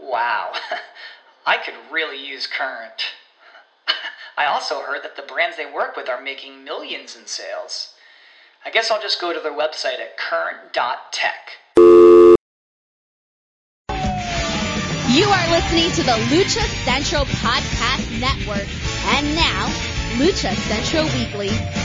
Wow, I could really use Current. I also heard that the brands they work with are making millions in sales. I guess I'll just go to their website at current.tech. You are listening to the Lucha Central Podcast Network. And now, Lucha Central Weekly.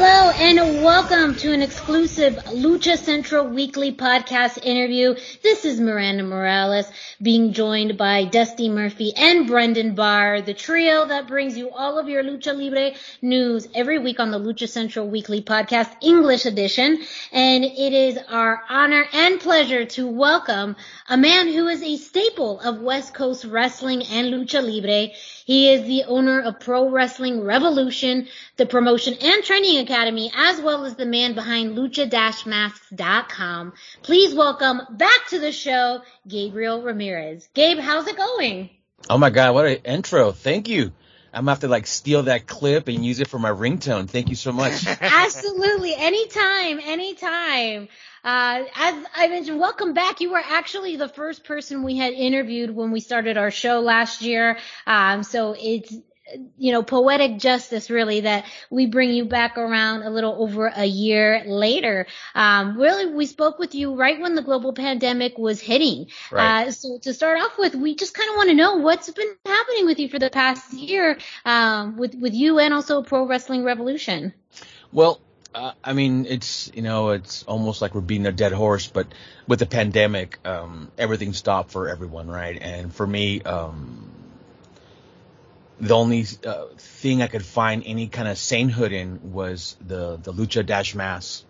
Hello and welcome to an exclusive Lucha Central weekly podcast interview. This is Miranda Morales being joined by Dusty Murphy and Brendan Barr, the trio that brings you all of your Lucha Libre news every week on the Lucha Central weekly podcast English edition. And it is our honor and pleasure to welcome a man who is a staple of West Coast wrestling and Lucha Libre. He is the owner of Pro Wrestling Revolution, the promotion and training academy, as well as the man behind lucha-masks.com. Please welcome back to the show, Gabriel Ramirez. Gabe, how's it going? Oh my God, what an intro. Thank you. I'm gonna have to like steal that clip and use it for my ringtone. Thank you so much. Absolutely. Anytime, anytime. Uh, as I mentioned, welcome back. You were actually the first person we had interviewed when we started our show last year. Um, so it's, you know, poetic justice really that we bring you back around a little over a year later. Um, really, we spoke with you right when the global pandemic was hitting. Right. Uh, so to start off with, we just kind of want to know what's been happening with you for the past year, um, with, with you and also Pro Wrestling Revolution. Well, uh, I mean, it's you know, it's almost like we're beating a dead horse, but with the pandemic, um, everything stopped for everyone, right? And for me, um, the only uh, thing I could find any kind of sanehood in was the the Lucha Dash Mask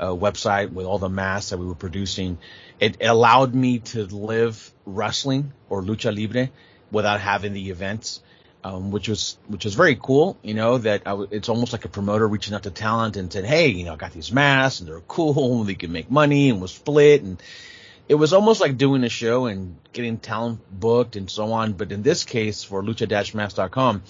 uh, website with all the masks that we were producing. It, allowed me to live wrestling or lucha libre without having the events um, which was which was very cool. You know that it's almost like a promoter reaching out to talent and said, "Hey, you know, I got these masks and they're cool. They can make money and was split." And it was almost like doing a show and getting talent booked and so on. But in this case, for lucha-mask.com,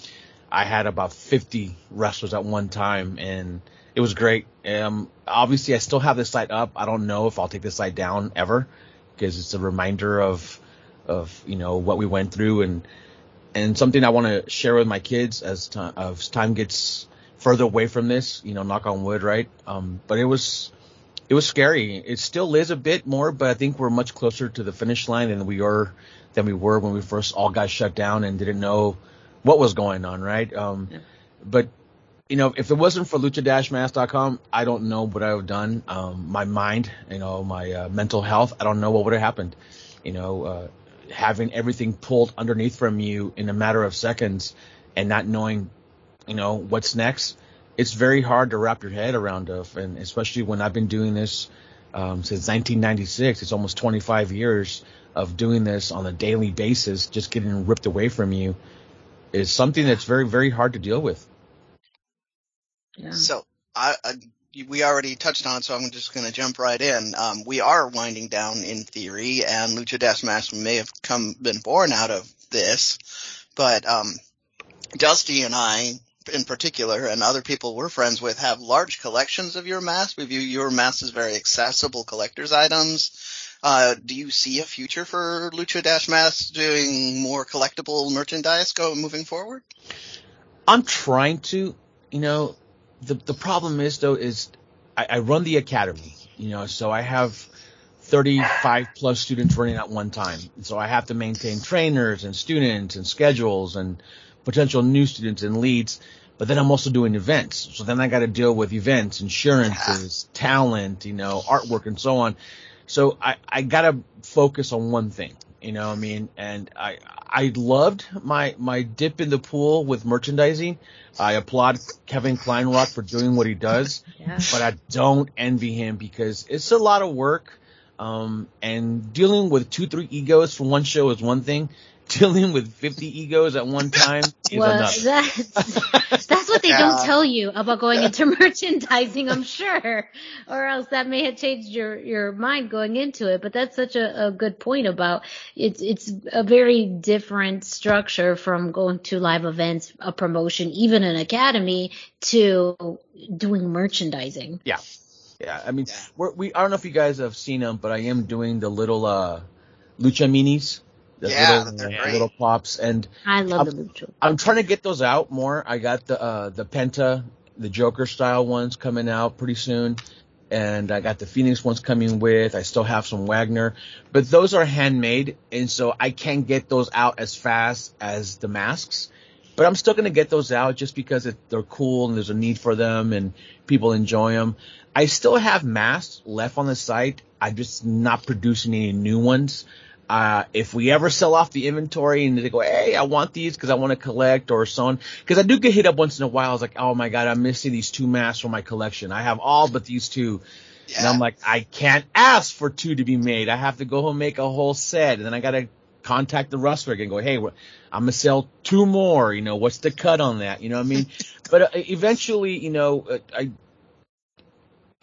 I had about 50 wrestlers at one time, and it was great. Um, obviously, I still have this site up. I don't know if I'll take this site down ever because it's a reminder of of you know what we went through and and something I want to share with my kids as time as time gets further away from this. You know, knock on wood, right? Um, but it was it was scary. It still is a bit more, but I think we're much closer to the finish line than we are than we were when we first all got shut down and didn't know what was going on, right? Um, Yeah. but you know, if it wasn't for lucha-mask.com, I don't know what I would have done. Um, my mind, you know, my uh, mental health, I don't know what would have happened. You know, uh, having everything pulled underneath from you in a matter of seconds and not knowing, you know, what's next. It's very hard to wrap your head around of, and especially when I've been doing this um, since 1996. It's almost 25 years of doing this on a daily basis, just getting ripped away from you, is something that's very, very hard to deal with. Yeah. So I, I we already touched on, so I'm just going to jump right in. Um, we are winding down in theory, and Lucha Dash Mask may have come been born out of this, but um, Dusty and I, in particular, and other people we're friends with, have large collections of your masks. We view your masks as very accessible collector's items. Uh, do you see a future for Lucha Dash Masks doing more collectible merchandise go moving forward? I'm trying to, you know, the the problem is though is I, I run the academy, you know, so I have 35 plus students running at one time. So I have to maintain trainers and students and schedules and potential new students and leads. But then I'm also doing events. So then I got to deal with events, insurances, talent, you know, artwork and so on. So I, I got to focus on one thing, you know what I mean? And I, I loved my, my dip in the pool with merchandising. I applaud Kevin Kleinrock for doing what he does, yeah. but I don't envy him because it's a lot of work. Um, and dealing with two, three egos for one show is one thing dealing with 50 egos at one time is well, enough. That's, that's what they yeah. don't tell you about going into merchandising, I'm sure. Or else that may have changed your, your mind going into it. But that's such a, a good point about it's, it's a very different structure from going to live events, a promotion, even an academy to doing merchandising. Yeah. Yeah. I mean, yeah. We're, we, I don't know if you guys have seen them, but I am doing the little, uh, lucha minis the yeah, little, uh, little pops, and I love I'm, the Lucha. I'm trying to get those out more. I got the uh, the Penta, the Joker style ones coming out pretty soon, and I got the Phoenix ones coming with. I still have some Wagner, but those are handmade, and so I can't get those out as fast as the masks. But I'm still gonna get those out just because it, they're cool and there's a need for them and people enjoy them. I still have masks left on the site. I'm just not producing any new ones. Uh, if we ever sell off the inventory and they go, hey, I want these because I want to collect or so on, because I do get hit up once in a while. I was like, oh my god, I'm missing these two masks from my collection. I have all but these two. Yeah. And I'm like, I can't ask for two to be made. I have to go home and make a whole set, and then I gotta contact the rustler and go, hey, I'm gonna sell two more. You know, what's the cut on that? You know what I mean? but uh, eventually, you know, uh, I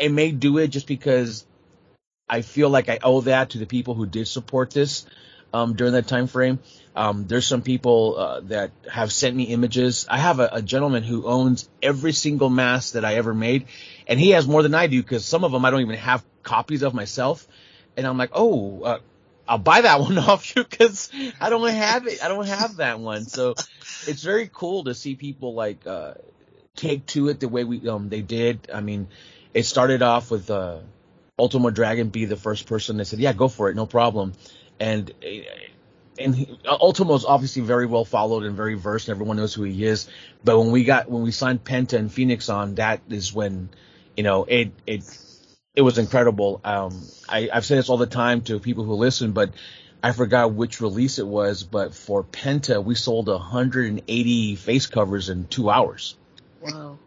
I may do it just because I feel like I owe that to the people who did support this um, during that time frame. Um, there's some people uh, that have sent me images. I have a, a, gentleman who owns every single mask that I ever made, and he has more than I do because some of them I don't even have copies of myself. And I'm like, oh, uh, I'll buy that one off you because I don't have it. I don't have that one. So it's very cool to see people like uh, take to it the way we um they did. I mean, it started off with Ultimo Dragon be the first person that said, "Yeah, go for it, no problem." And and he, Ultimo's obviously very well followed and very versed, and everyone knows who he is. But when we got when we signed Penta and Phoenix on, that is when you know it it it was incredible. Um, I, I've said this all the time to people who listen, but I forgot which release it was. But for Penta, we sold 180 face covers in two hours. Wow.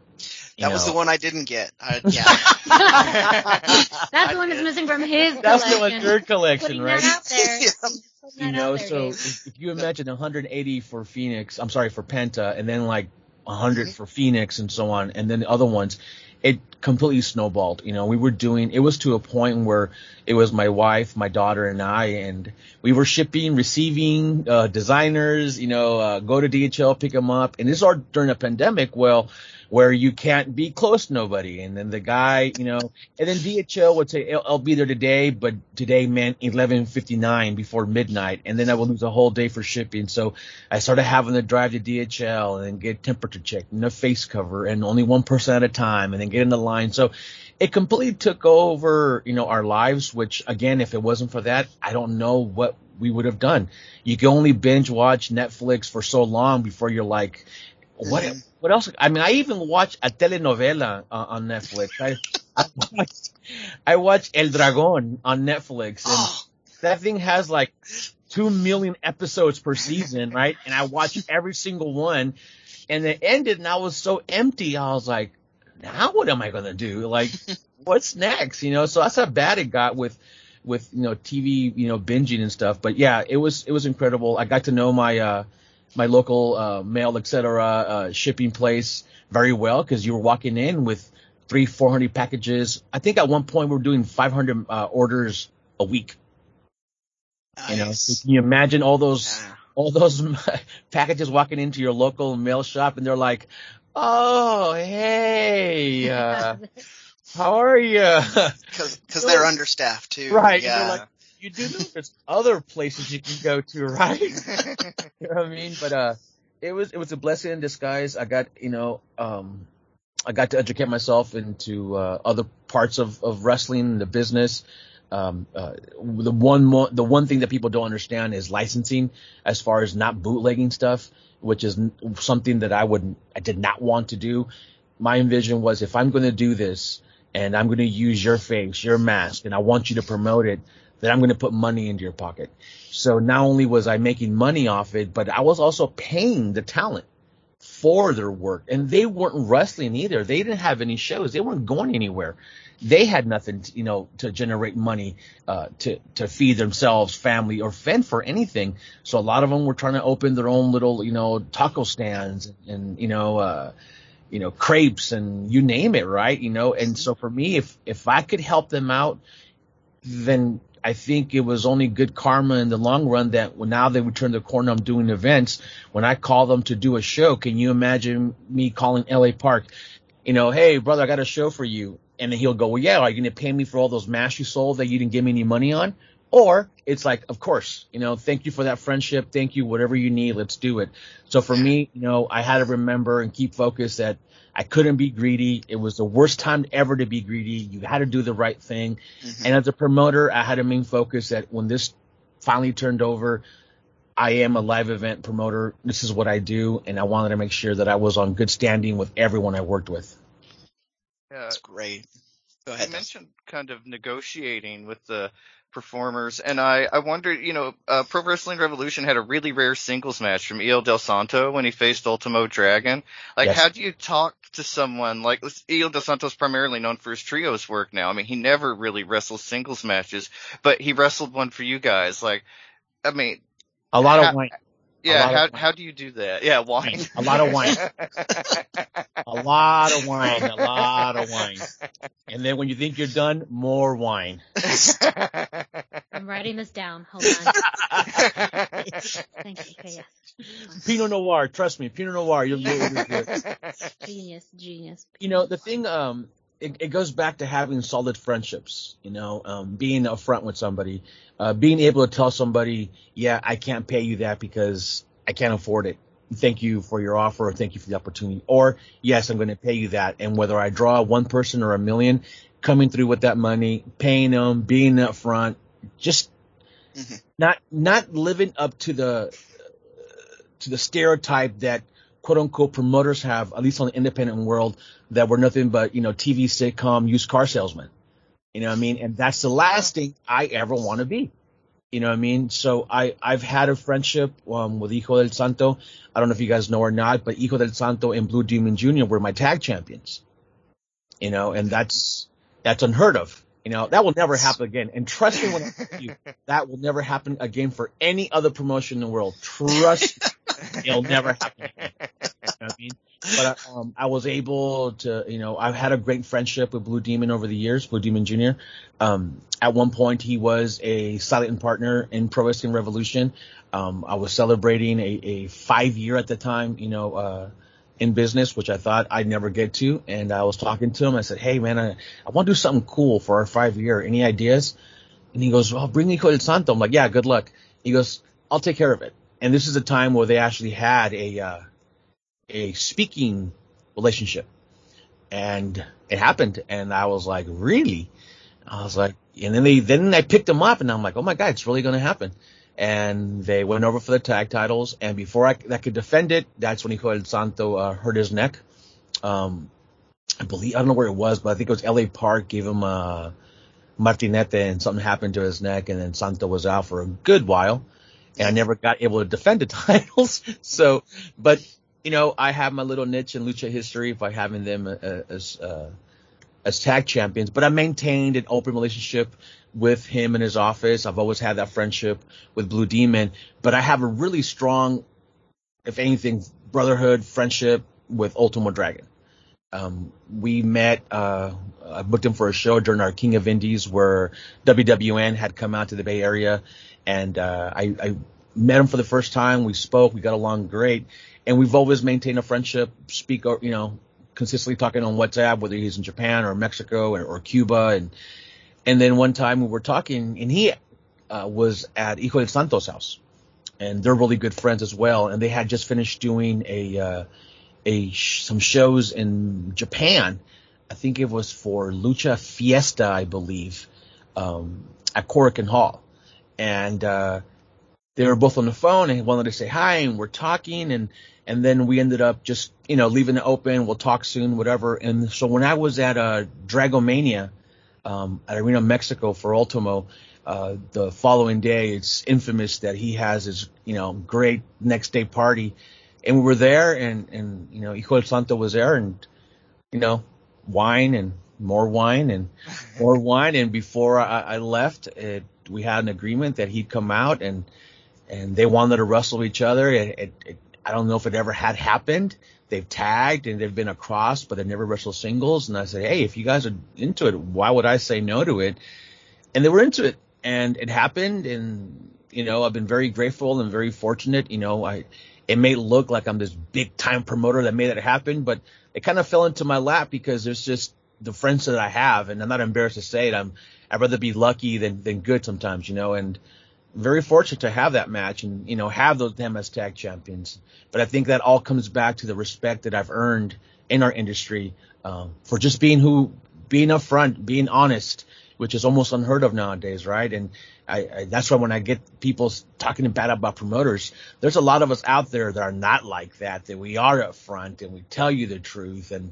That know. was the one I didn't get. I, yeah. that's the one that's missing from his That's collection. the one third collection, right? That out there. yeah. You know, so if, if, you imagine 180 for Phoenix, I'm sorry for Penta, and then like 100 mm-hmm. for Phoenix and so on, and then the other ones, it completely snowballed. You know, we were doing, it was to a point where it was my wife, my daughter, and I, and we were shipping, receiving, uh, designers, you know, uh, go to DHL, pick them up, and this is all during a pandemic. Well, where you can't be close to nobody. And then the guy, you know, and then DHL would say, I'll, I'll be there today, but today meant 11:59 before midnight, and then I will lose a whole day for shipping. So I started having to drive to DHL and get temperature checked and a face cover, and only one person at a time, and then get in the line. So it completely took over, you know, our lives. Which again, if it wasn't for that, I don't know what we would have done. You can only binge watch Netflix for so long before you're like, what. What else? I mean, I even watch a telenovela uh, on Netflix. I I watch, I watch El Dragon on Netflix, and that thing has like two million episodes per season, right? And I watched every single one, and it ended, and I was so empty. I was like, now what am I gonna do? Like, what's next? You know, so that's how bad it got with with you know TV, you know, binging and stuff. But yeah, it was it was incredible. I got to know my uh my local uh, mail, etc. Uh, shipping place very well because you were walking in with three, four hundred packages. I think at one point we were doing five hundred uh, orders a week. Nice. You know, so can you imagine all those yeah. all those packages walking into your local mail shop and they're like, "Oh, hey, uh, how are you?" Because they're understaffed too. Right. Yeah. Like, you do know there's other places you can go to, right? you know what I mean? But uh, it was it was a blessing in disguise. I got you know um, I got to educate myself into uh, other parts of of wrestling, the business. Um, uh, the one mo- the one thing that people don't understand is licensing, as far as not bootlegging stuff, which is something that I would I did not want to do. My vision was if I'm going to do this and I'm going to use your face, your mask, and I want you to promote it, that I'm going to put money into your pocket. So not only was I making money off it, but I was also paying the talent for their work. And they weren't wrestling either. They didn't have any shows. They weren't going anywhere. They had nothing, to, you know, to generate money, uh, to, to feed themselves, family, or fend for anything. So a lot of them were trying to open their own little, you know, taco stands and, and you know, uh, you know, crepes and you name it, right? You know, and so for me, if, if I could help them out, then I think it was only good karma in the long run that now they return the corner, I'm doing events. When I call them to do a show, can you imagine me calling LA Park? You know, hey brother, I got a show for you. And he'll go, well, yeah, are you to pay me for all those masks you sold that you didn't give me any money on? Or it's like, of course, you know, thank you for that friendship. Thank you. Whatever you need, let's do it. So for me, you know, I had to remember and keep focused that I couldn't be greedy. It was the worst time ever to be greedy. You had to do the right thing. Mm-hmm. And as a promoter, I had a main focus that when this finally turned over, I am a live event promoter. This is what I do. And I wanted to make sure that I was on good standing with everyone I worked with. Yeah. That's great. Go ahead. You mentioned kind of negotiating with the performers. And I, I wondered, you know, uh, Pro Wrestling Revolution had a really rare singles match from Hijo del Santo when he faced Ultimo Dragon. Like, yes. how do you talk to someone like Hijo del Santo's primarily known for his trios work now? I mean, he never really wrestles singles matches, but he wrestled one for you guys. Like, I mean, a lot how, of. Yeah, how how do you do that? Yeah, wine. A lot of wine. a lot of wine. A lot of wine. And then when you think you're done, more wine. I'm writing this down. Hold on. Thank you. Okay, yes. Pinot Noir. Trust me, Pinot Noir. You'll, you'll, you'll Genius, genius. You know the thing. Um, it, it, goes back to having solid friendships, you know, um, being upfront with somebody, uh, being able to tell somebody, yeah, I can't pay you that because I can't afford it. Thank you for your offer or thank you for the opportunity. Or yes, I'm going to pay you that. And whether I draw one person or a million coming through with that money, paying them, being upfront, just mm-hmm. not, not living up to the, to the stereotype that quote unquote promoters have, at least on the independent world, that we're nothing but, you know, TV sitcom used car salesmen. You know what I mean? And that's the last thing I ever want to be. You know what I mean? So I, I've had a friendship um, with Hijo del Santo. I don't know if you guys know or not, but Hijo del Santo and Blue Demon Jr. were my tag champions. You know, and that's, that's unheard of. You know, that will never happen again. And trust me when I tell you, that will never happen again for any other promotion in the world. Trust it'll never happen again. You know I mean? But um, I was able to, you know, I've had a great friendship with Blue Demon over the years, Blue Demon Jr. Um, at one point, he was a silent partner in Pro Wrestling Revolution. Um, I was celebrating a, a five year at the time, you know, uh, in business, which I thought I'd never get to. And I was talking to him. I said, Hey man, I, I want to do something cool for our five year. Any ideas? And he goes, Well, bring me Cody Santo. I'm like, yeah, good luck. He goes, I'll take care of it. And this is a time where they actually had a, uh, a speaking relationship and it happened. And I was like, really? I was like, and then they, then I picked him up and I'm like, oh my God, it's really going to happen and they went over for the tag titles. And before I, I could defend it, that's when Hijo del Santo uh, hurt his neck. Um, I believe I don't know where it was, but I think it was L.A. Park gave him a martinete, and something happened to his neck, and then Santo was out for a good while. and I never got able to defend the titles. So, but you know, I have my little niche in lucha history by having them uh, as uh, as tag champions. But I maintained an open relationship with him in his office. I've always had that friendship with Blue Demon, but I have a really strong, if anything, brotherhood friendship with Ultimo Dragon. Um, we met, uh, I booked him for a show during our King of Indies where WWN had come out to the Bay Area and, uh, I, I met him for the first time. We spoke, we got along great and we've always maintained a friendship, speak, you know, consistently talking on WhatsApp, whether he's in Japan or Mexico or, or Cuba. And, and then one time we were talking and he, uh, was at Hijo del Santos house and they're really good friends as well. And they had just finished doing a, uh, a some shows in Japan. I think it was for Lucha Fiesta, I believe, um, at Korakuen Hall, and uh, they were both on the phone and wanted to say hi, and we're talking, and and then we ended up just you know leaving it open. We'll talk soon, whatever. And so when I was at uh, Dragomania um, at Arena Mexico for Ultimo. Uh, the following day, it's infamous that he has his, you know, great next day party and we were there and, and, you know, Hijo del Santo was there and, you know, wine and more wine and more wine. And before I, I left, it, we had an agreement that he'd come out and, and they wanted to wrestle each other. It, it, it, I don't know if it ever had happened. They've tagged and they've been across, but they've never wrestled singles. And I said, Hey, if you guys are into it, why would I say no to it? And they were into it and it happened. And, you know, I've been very grateful and very fortunate. You know, I, it may look like I'm this big time promoter that made it happen, but it kind of fell into my lap because there's just the friends that I have, and I'm not embarrassed to say it. I'm I'd rather be lucky than than good sometimes, you know, and very fortunate to have that match and you know have those them as tag champions. But I think that all comes back to the respect that I've earned in our industry um, for just being who, being upfront, being honest, which is almost unheard of nowadays, right? And I, I, that's why when I get people talking bad about promoters, there's a lot of us out there that are not like that. That we are upfront and we tell you the truth. And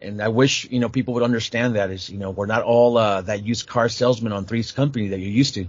and I wish you know people would understand that is you know we're not all uh, that used car salesman on Three's Company that you're used to.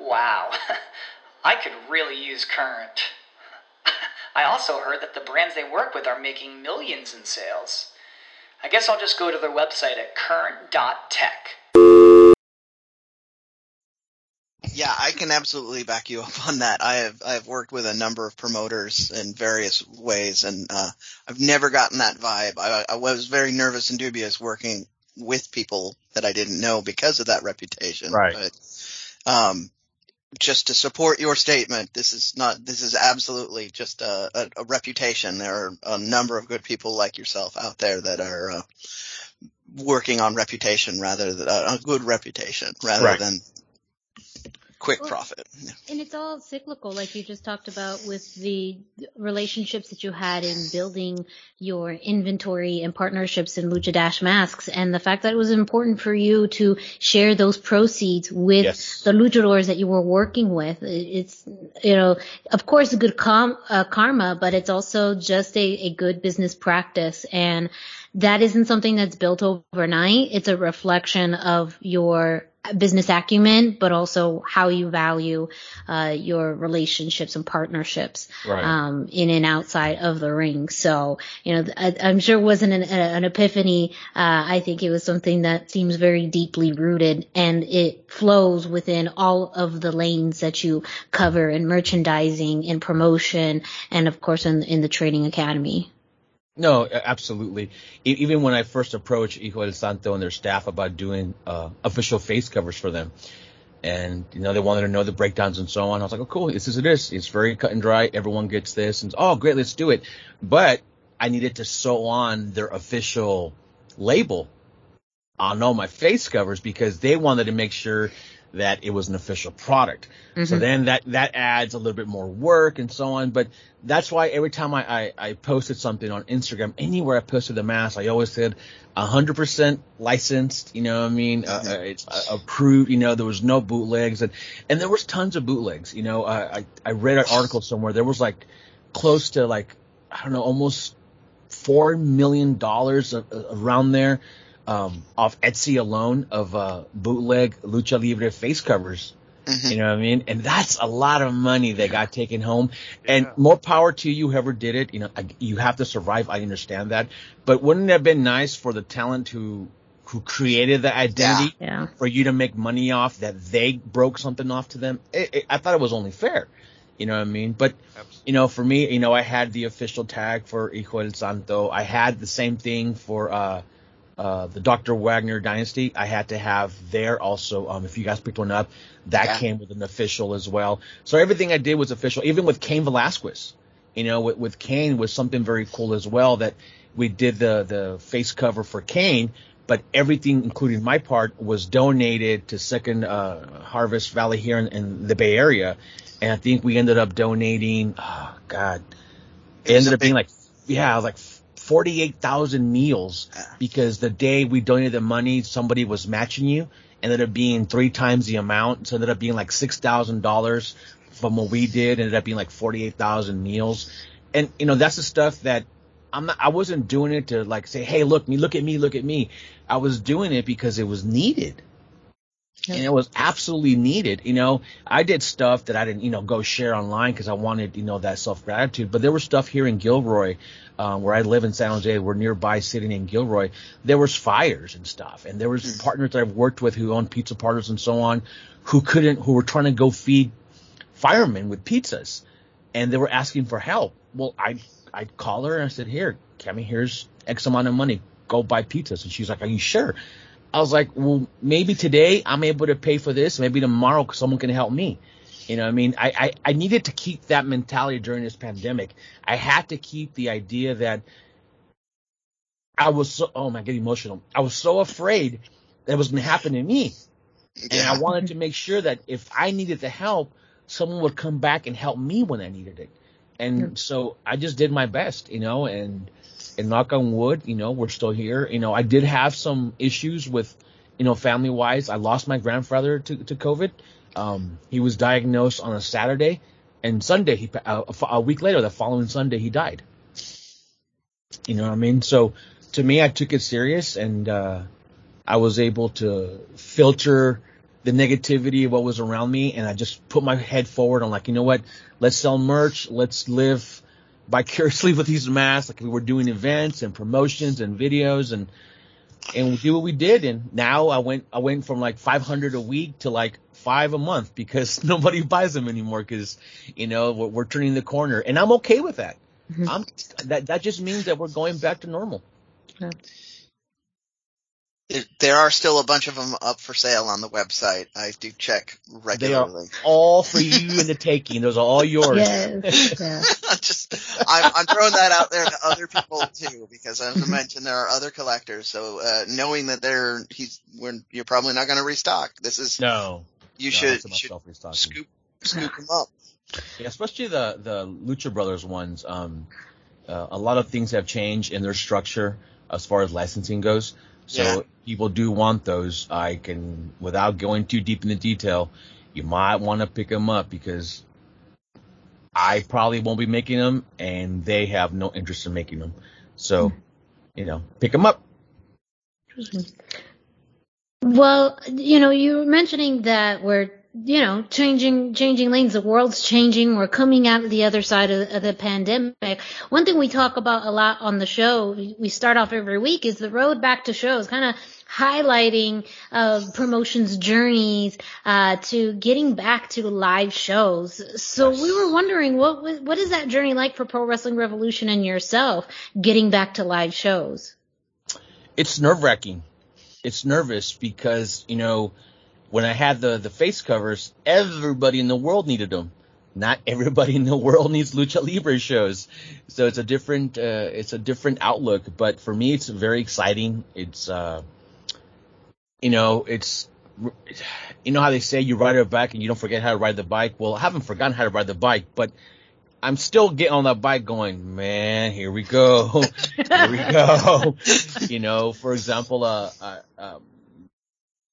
Wow, I could really use Current. I also heard that the brands they work with are making millions in sales. I guess I'll just go to their website at current.tech. Yeah, I can absolutely back you up on that. I have I have worked with a number of promoters in various ways, and uh, I've never gotten that vibe. I, I was very nervous and dubious working with people that I didn't know because of that reputation. Right. But, um, just to support your statement, this is not, this is absolutely just a, a, a reputation. There are a number of good people like yourself out there that are, uh, working on reputation rather than uh, a good reputation rather Right. than quick well, profit. And it's all cyclical, like you just talked about with the relationships that you had in building your inventory and partnerships in Lucha Dash masks, and the fact that it was important for you to share those proceeds with yes. the luchadors that you were working with. It's, you know, of course, a good com- uh, karma, but it's also just a, a good business practice. And that isn't something that's built overnight. It's a reflection of your business acumen, but also how you value uh, your relationships and partnerships right. um, in and outside of the ring. So, you know, I, am sure it wasn't an, an epiphany. Uh, I think it was something that seems very deeply rooted, and it flows within all of the lanes that you cover in merchandising, in promotion, and of course in, in the training academy. No, absolutely. Even when I first approached Hijo del Santo and their staff about doing uh, official face covers for them, and you know they wanted to know the breakdowns and so on, I was like, oh cool, this is it is. It's very cut and dry. Everyone gets this, and oh great, let's do it. But I needed to sew on their official label on all my face covers because they wanted to make sure that it was an official product. Mm-hmm. So then that, that adds a little bit more work and so on. But that's why every time I, I, I posted something on Instagram, anywhere I posted the mask, I always said 100% licensed, you know what I mean? Uh, uh, it's uh, approved, you know, there was no bootlegs and, and there was tons of bootlegs, you know, I, I read an article somewhere. There was like close to like, I don't know, almost $4 million around there um, off Etsy alone of uh, bootleg lucha libre face covers. Mm-hmm. You know what I mean? And that's a lot of money that got taken home. And yeah. more power to you, whoever did it. You know, you have to survive. I understand that. But wouldn't it have been nice for the talent who who created the identity yeah. for you to make money off that they broke something off to them? It, it, I thought it was only fair. You know what I mean? But, Absolutely. you know, for me, you know, I had the official tag for Hijo del Santo. I had the same thing for, uh, uh, the Dr. Wagner Dynasty, I had to have there also. Um, if you guys picked one up, that yeah. came with an official as well. So everything I did was official, even with Cain Velasquez. You know, with, with Cain was something very cool as well that we did the, the face cover for Cain, but everything, including my part, was donated to Second uh, Harvest Valley here in, in, the Bay Area. And I think we ended up donating, oh God, it, it ended up being like, yeah, like 48,000 meals because the day we donated the money, somebody was matching you. Ended up being three times the amount. So ended up being like $6,000 from what we did. Ended up being like 48,000 meals. And, you know, that's the stuff that I'm not, I wasn't doing it to like say, Hey, look me, look at me, look at me. I was doing it because it was needed. Yeah. And it was absolutely needed. You know, I did stuff that I didn't, you know, go share online because I wanted, you know, that self gratitude. But there was stuff here in Gilroy um, where I live in San Jose, we're nearby sitting in Gilroy, there was fires and stuff. And there was mm. partners that I've worked with who own pizza parlors and so on who couldn't, who were trying to go feed firemen with pizzas and they were asking for help. Well, I, I'd call her and I said, here, Cammy, here's X amount of money. Go buy pizzas. And she's like, are you sure? I was like, well, maybe today I'm able to pay for this. Maybe tomorrow someone can help me. You know, I mean, I, I, I needed to keep that mentality during this pandemic. I had to keep the idea that I was so, oh my, get emotional. I was so afraid that it was going to happen to me. And I wanted to make sure that if I needed the help, someone would come back and help me when I needed it. And yeah. so I just did my best, you know, and, and knock on wood, you know, we're still here. You know, I did have some issues with, you know, family wise. I lost my grandfather to, to COVID. Um, he was diagnosed on a Saturday, and Sunday he uh, a week later, the following Sunday, he died. You know what I mean? So to me, I took it serious, and uh, I was able to filter the negativity of what was around me, and I just put my head forward. I'm like, you know what? Let's sell merch. Let's live vicariously with these masks. Like we were doing events and promotions and videos and and we do what we did. And now I went, I went from like 500 a week to like five a month because nobody buys them anymore because, you know, we're, we're, turning the corner and I'm okay with that. Mm-hmm. I'm, that, that just means that we're going back to normal. Yeah there are still a bunch of them up for sale on the website. I do check regularly. They are all for you in the taking. Those are all yours. Yes. Just, I'm, I'm, throwing that out there to other people too, because as I mm-hmm. mentioned, there are other collectors. So uh, knowing that they're he's, you're probably not going to restock. This is no. You No, should, that's should self-race scoop scoop them up. Yeah, especially the the Lucha Brothers ones. Um, uh, a lot of things have changed in their structure as far as licensing goes. So Yeah. people do want those. I can, without going too deep into detail, you might want to pick them up because I probably won't be making them, and they have no interest in making them. So, hmm. you know, pick them up. Well, you know, you were mentioning that we're, you know, changing, changing lanes. The world's changing. We're coming out of the other side of, of the pandemic. One thing we talk about a lot on the show, we start off every week, is the road back to shows, kind of highlighting uh, promotions journeys uh, to getting back to live shows. So we were wondering, what what is that journey like for Pro Wrestling Revolution and yourself, getting back to live shows? it's nerve wracking. It's nervous because, you know, when I had the, the face covers, everybody in the world needed them. Not everybody in the world needs lucha libre shows. So it's a different, uh, it's a different outlook. But for me, it's very exciting. It's, uh, you know, it's, you know how they say you ride a bike and you don't forget how to ride the bike. Well, I haven't forgotten how to ride the bike, but I'm still getting on that bike going, man, here we go. here we go. you know, for example, uh, uh, um,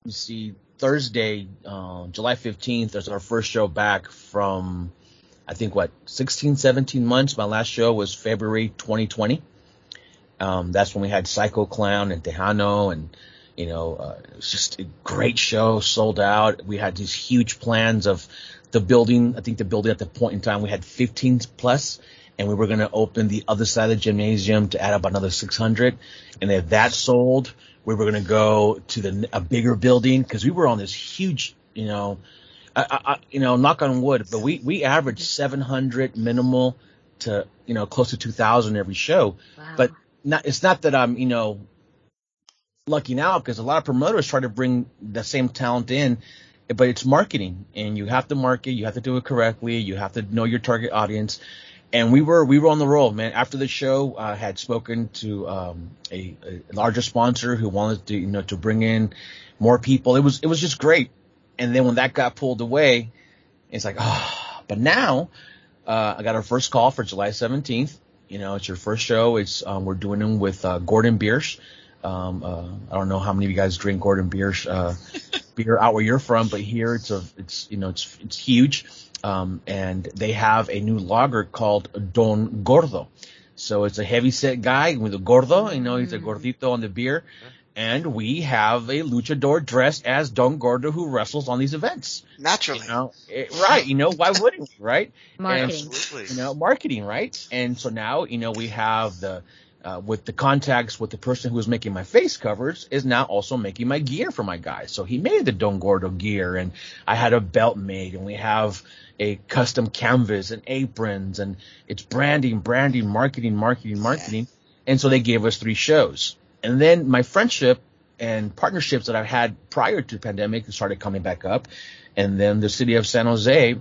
you see Thursday, uh, July 15th is our first show back from, I think what, 16, 17 months. My last show was February 2020. Um, that's when we had Psycho Clown and Tejano and, you know, uh, it was just a great show, sold out. We had these huge plans of the building. I think the building at the point in time we had 15 plus, and we were going to open the other side of the gymnasium to add up another 600. And if that sold, we were going to go to the a bigger building because we were on this huge, you know, I, I, you know, knock on wood, but we we averaged 700 minimal to you know close to 2,000 every show. Wow. But not it's not that I'm you know lucky now because a lot of promoters try to bring the same talent in, but it's marketing and you have to market, you have to do it correctly, you have to know your target audience. And we were we were on the roll, man. After the show, I had spoken to um, a, a larger sponsor who wanted to you know to bring in more people. It was it was just great. And then when that got pulled away, it's like oh. But now uh, I got our first call for July 17th. You know, it's your first show. It's um, we're doing them with uh, Gordon Biersch. Um, uh, I don't know how many of you guys drink Gordon Biersch uh, beer out where you're from, but here it's a it's you know it's it's huge. Um, and they have a new lager called Don Gordo. So it's a heavy set guy with a gordo, you know, he's a gordito on the beer. And we have a luchador dressed as Don Gordo who wrestles on these events. Naturally. You know, it, right? You know, why wouldn't we, right? Marketing. Absolutely. you know, marketing, right? And so now, you know, we have the, uh, with the contacts with the person who was making my face covers is now also making my gear for my guys. So he made the Don Gordo gear and I had a belt made and we have a custom canvas and aprons and it's branding, branding, marketing, marketing, marketing. And so they gave us three shows. And then my friendship and partnerships that I've had prior to the pandemic started coming back up. And then the city of San Jose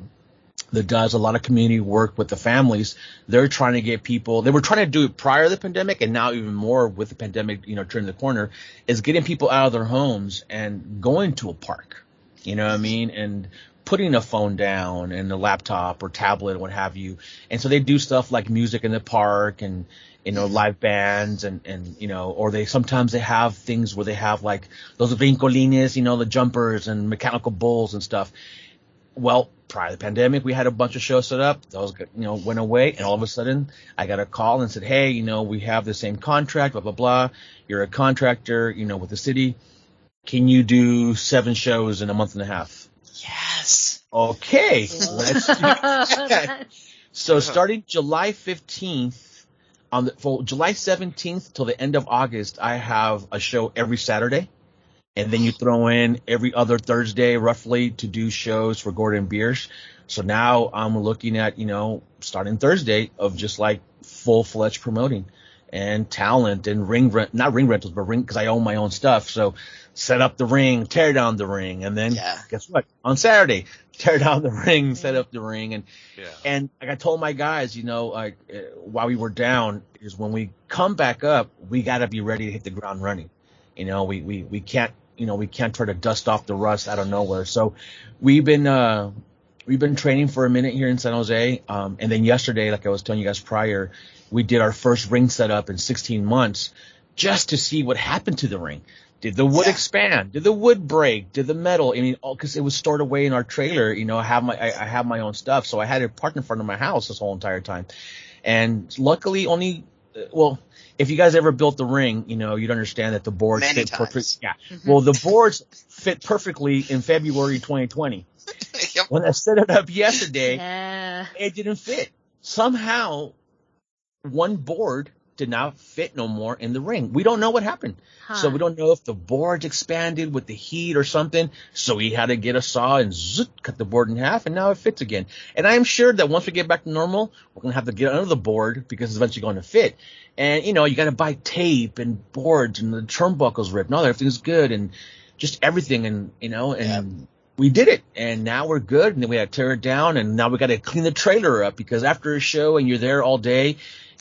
that does a lot of community work with the families. They're trying to get people. They were trying to do it prior to the pandemic, and now even more with the pandemic, you know, turning the corner, is getting people out of their homes and going to a park. You know what I mean? And putting a phone down and a laptop or tablet, or what have you. And so they do stuff like music in the park and you know mm-hmm. live bands and and you know or they sometimes they have things where they have like those brincolines, you know, the jumpers and mechanical bulls and stuff well, prior to the pandemic, we had a bunch of shows set up. Those, you know, went away, and all of a sudden, I got a call and said, "Hey, you know, we have the same contract, blah blah blah. You're a contractor, you know, with the city. Can you do seven shows in a month and a half?" Yes. Okay, let's. So uh-huh. starting July 15th, on the for July 17th till the end of August, I have a show every Saturday, and then you throw in every other Thursday roughly to do shows for Gordon Biersch. So now I'm looking at you know starting Thursday of just like full fledged promoting and talent and ring rent, not ring rentals, but ring because I own my own stuff. So set up the ring, tear down the ring, and then Yeah. guess what? On Saturday, tear down the ring, set up the ring, and Yeah. and like I told my guys, you know, like uh, while we were down, is when we come back up, we got to be ready to hit the ground running. You know, we we we can't you know, we can't try to dust off the rust out of nowhere. So we've been, uh, we've been training for a minute here in San Jose. Um, and then yesterday, like I was telling you guys prior, we did our first ring setup in 16 months just to see what happened to the ring. Did the wood yeah. expand? Did the wood break? Did the metal? I mean, because it was stored away in our trailer. You know, I have my I, I, have my own stuff, so I had it parked in front of my house this whole entire time. And luckily, only well, if you guys ever built the ring, you know, you'd understand that the boards Many fit perfectly. Yeah. Mm-hmm. Well, the boards fit perfectly in February 2020. yep. When I set it up yesterday, yeah. it didn't fit. Somehow, one board did not fit no more in the ring. We don't know what happened. Huh. So we don't know if the board expanded with the heat or something. So we had to get a saw and zoop, cut the board in half and now it fits again. And I'm sure that once we get back to normal, we're going to have to get under the board because it's eventually going to fit. And you know, you got to buy tape and boards and the turnbuckles ripped and all that. Everything's good and just everything. And, you know, and yeah. we did it and now we're good. And then we had to tear it down and now we got to clean the trailer up because after a show and you're there all day,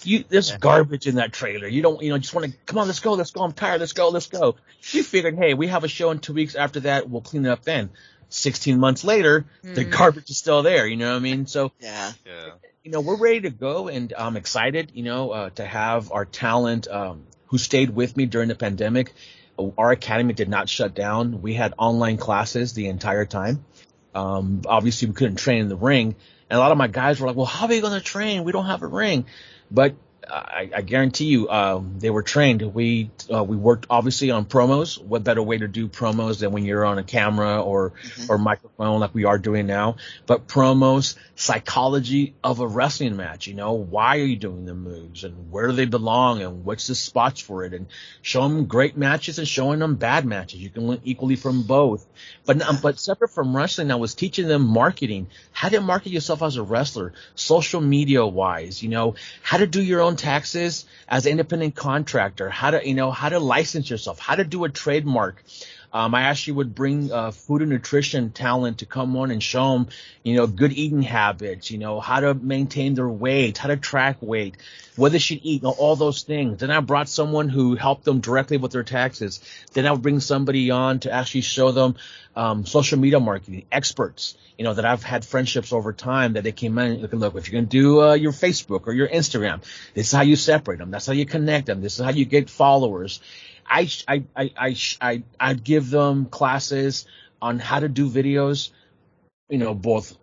you there's yeah. garbage in that trailer. You don't you know just want to come on, let's go, let's go. I'm tired, let's go, let's go. She figured, hey, we have a show in two weeks. After that, we'll clean it up then. 16 months later, mm. the hmm. garbage is still there. You know what I mean? So yeah, yeah. You know, we're ready to go, and I'm excited. You know, uh, to have our talent um, who stayed with me during the pandemic. Our academy did not shut down. We had online classes the entire time. Um, obviously, we couldn't train in the ring, and a lot of my guys were like, "Well, how are you going to train? We don't have a ring." But I, I guarantee you, um, they were trained. We uh, we worked obviously on promos. What better way to do promos than when you're on a camera or mm-hmm. or microphone like we are doing now? But promos, psychology of a wrestling match. You know, why are you doing the moves and where do they belong and what's the spots for it? And show them great matches and showing them bad matches. You can learn equally from both. But um, but separate from wrestling, I was teaching them marketing, how to market yourself as a wrestler, social media wise. You know, how to do your own taxes as an independent contractor, how to, you know, how to license yourself, how to do a trademark. Um, I actually would bring uh, food and nutrition talent to come on and show them, you know, good eating habits, you know, how to maintain their weight, how to track weight, what they should eat, you know, all those things. Then I brought someone who helped them directly with their taxes. Then I would bring somebody on to actually show them um, social media marketing experts, you know, that I've had friendships over time that they came in and look, if you're going to do uh, your Facebook or your Instagram, this is how you separate them. That's how you connect them. This is how you get followers. I, I, I, I, I, I'd give them classes on how to do videos, you know, both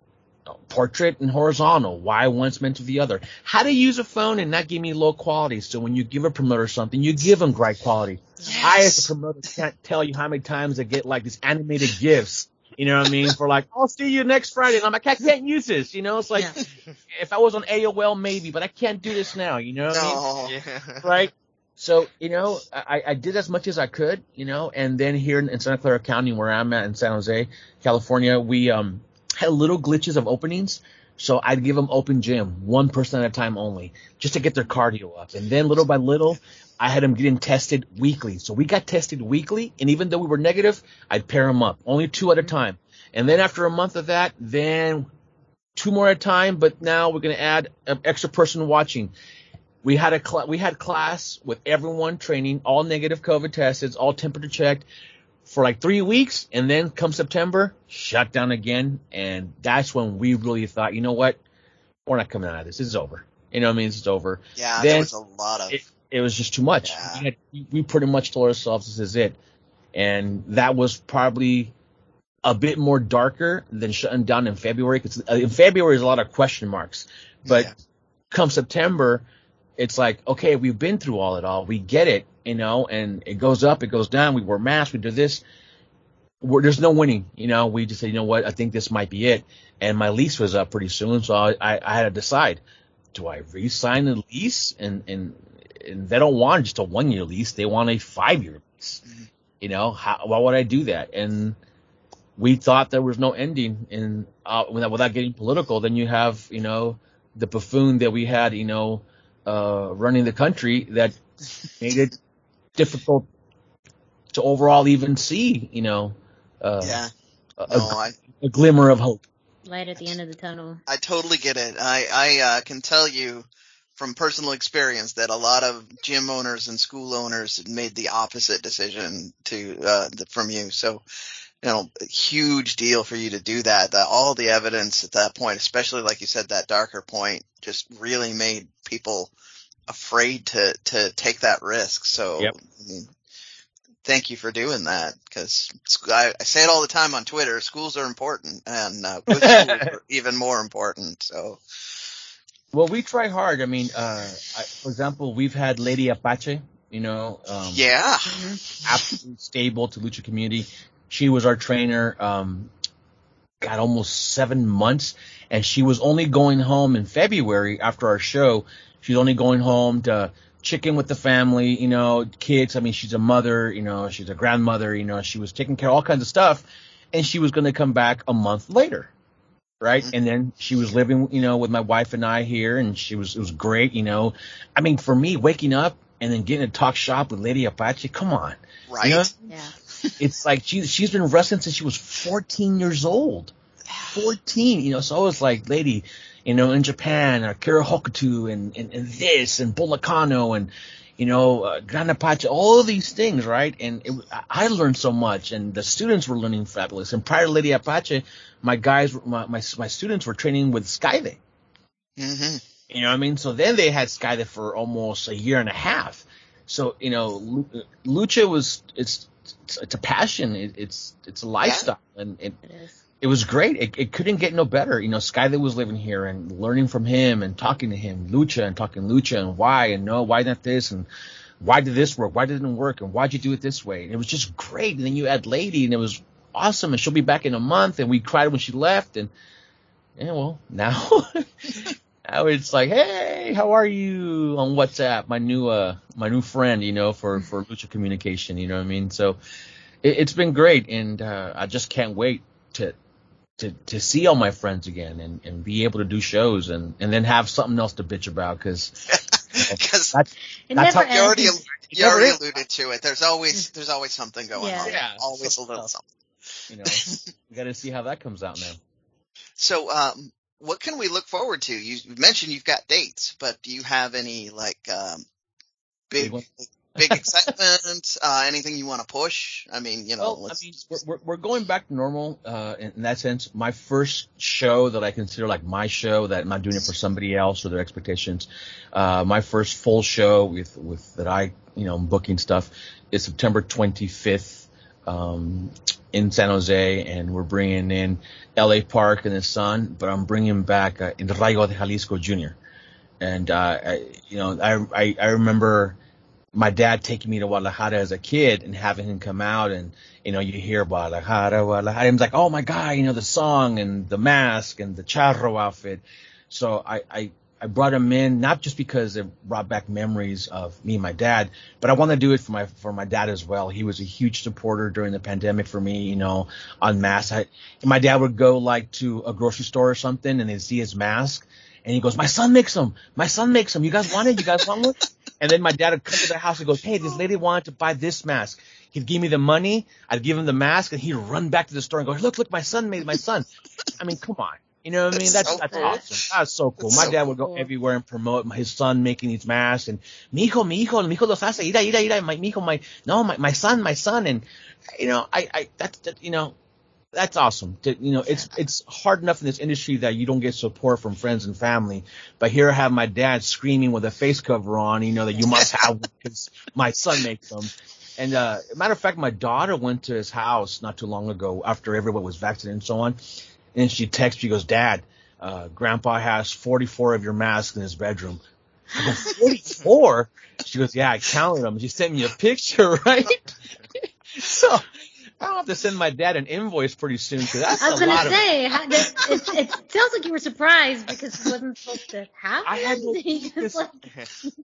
portrait and horizontal, why one's meant to the other, how to use a phone and not give me low quality. So when you give a promoter something, you give them great quality. Yes. I, as a promoter, can't tell you how many times I get like these animated gifs. You know what I mean? For like, I'll see you next Friday. And I'm like, I can't use this. You know, it's like, yeah. if I was on AOL, maybe, but I can't do this now. You know what no. I mean? Yeah. Right? So, you know, I, I did as much as I could, you know, and then here in, in Santa Clara County, where I'm at in San Jose, California, we, um, had little glitches of openings. So I'd give them open gym, one person at a time only, just to get their cardio up. And then little by little, I had them getting tested weekly. So we got tested weekly. And even though we were negative, I'd pair them up, only two at a time. And then after a month of that, then two more at a time. But now we're going to add an extra person watching. We had a cl- we had class with everyone training, all negative COVID tested, all temperature checked for like three weeks, and then come September, shut down again, and that's when we really thought, you know what, we're not coming out of this. This is over. You know what I mean? It's over. Yeah, then there was a lot of. It, it was just too much. Yeah. We, had, we pretty much told ourselves this is it, and that was probably a bit more darker than shutting down in February because uh, in February is a lot of question marks, but yeah. come September it's like, okay, we've been through all it all. We get it, you know, and it goes up, it goes down. We wear masks, we do this. We're, there's no winning, you know. We just said, you know what, I think this might be it. And my lease was up pretty soon, so I, I, I had to decide: do I re-sign the lease? And and and they don't want just a one-year lease; they want a five-year lease. Mm-hmm. You know, how, why would I do that? And we thought there was no ending, and uh, without getting political, then you have, you know, the buffoon that we had, you know uh, running the country that made it difficult to overall even see, you know, uh, yeah. a, no, a, I, a, glimmer of hope. Light at the end of the tunnel. I totally get it. I, I uh, can tell you from personal experience that a lot of gym owners and school owners made the opposite decision to uh, from you. So, you know, huge deal for you to do that. That all the evidence at that point, especially like you said, that darker point, just really made people afraid to to take that risk. So, yep. I mean, thank you for doing that because I, I, say it all the time on Twitter. Schools are important, and uh, good schools are even more important. So, well, we try hard. I mean, uh, I, for example, we've had Lady Apache. You know, um, yeah, absolutely stable to lucha community. She was our trainer. Um, got almost seven months, and she was only going home in February after our show. She's only going home to chicken with the family, you know, kids. I mean, she's a mother, you know, she's a grandmother, you know, she was taking care of all kinds of stuff and she was going to come back a month later. Right. Mm-hmm. And then she was living, you know, with my wife and I here and she was, it was great, you know, I mean, for me waking up and then getting to talk shop with Lady Apache, come on. Right. You know? Yeah. It's like she, she's been wrestling since she was 14 years old. 14, you know, so I was like, lady, you know, in Japan, uh, Kira Hokuto and, and, and this and Bull Nakano and, you know, uh, Gran Apache, all of these things, right? And it, I learned so much and the students were learning fabulous. And prior to Lady Apache, my guys, my, my, my students were training with Skayde. Mm-hmm. You know what I mean? So then they had Skayde for almost a year and a half. So, you know, Lucha was, it's, it's, it's a passion. It, it's, it's a lifestyle yeah. and it, it it was great. It, it couldn't get no better. You know, Skyler was living here and learning from him and talking to him, Lucha and talking Lucha and why and no, why not this and why did this work? Why didn't it work? And why'd you do it this way? And it was just great. And then you had Lady and it was awesome. And she'll be back in a month. And we cried when she left. And, yeah, well, now, now it's like, hey, how are you on WhatsApp? My new, uh, my new friend, you know, for, for Lucha communication. You know what I mean? So it, has been great. And, uh, I just can't wait to, to to see all my friends again and, and be able to do shows and, and then have something else to bitch about because because that's, that's you already you already alluded to it. There's always there's always something going yeah. on. Yeah, always a little something. You know, we got to see how that comes out now. So, um, what can we look forward to? You mentioned you've got dates, but do you have any like um, big, big big excitement? Uh, anything you want to push? I mean, you know, well, I mean, we're, we're going back to normal uh, in, in, that sense. My first show that I consider like my show that I'm not doing it for somebody else or their expectations. Uh, my first full show with with that I you know booking stuff is September 25th. Um, in San Jose, and we're bringing in L.A. Park and the Sun, but I'm bringing back uh, in Rayo de Jalisco Jr. And uh, I, you know, I, I I remember my dad taking me to Guadalajara as a kid and having him come out and, you know, you hear Guadalajara, Guadalajara. And like, oh my God, you know, the song and the mask and the charro outfit. So I, I, I brought him in not just because it brought back memories of me and my dad, but I want to do it for my for my dad as well. He was a huge supporter during the pandemic for me, you know, on mask. I, my dad would go like to a grocery store or something and they'd see his mask and he goes, "My son makes them. My son makes them. You guys want it? You guys want one?" And then my dad would come to the house and goes, Hey, this lady wanted to buy this mask. He'd give me the money. I'd give him the mask and he'd run back to the store and go, look, look, my son made my son. I mean, come on. You know what I mean? That's, so that's cool. awesome. That's so cool. That's my so dad would go cool. everywhere and promote his son making these masks and mi hijo, mi hijo, mi hijo los hace. Ira, ira, ira. My, mi hijo, my, no, my, my son, my son. And, you know, I, I, that's, that, you know, that's awesome. To, you know, it's it's hard enough in this industry that you don't get support from friends and family. But here I have my dad screaming with a face cover on, you know, that you must have because my son makes them. And uh, matter of fact, my daughter went to his house not too long ago after everyone was vaccinated and so on. And she texts, she goes, Dad, uh, Grandpa has 44 of your masks in his bedroom. I go, 44? She goes, Yeah, I counted them. She sent me a picture, right? so I'll have to send my dad an invoice pretty soon because that's I was gonna say, of. how, it, it, it sounds like you were surprised because it wasn't supposed to happen. I had Just like,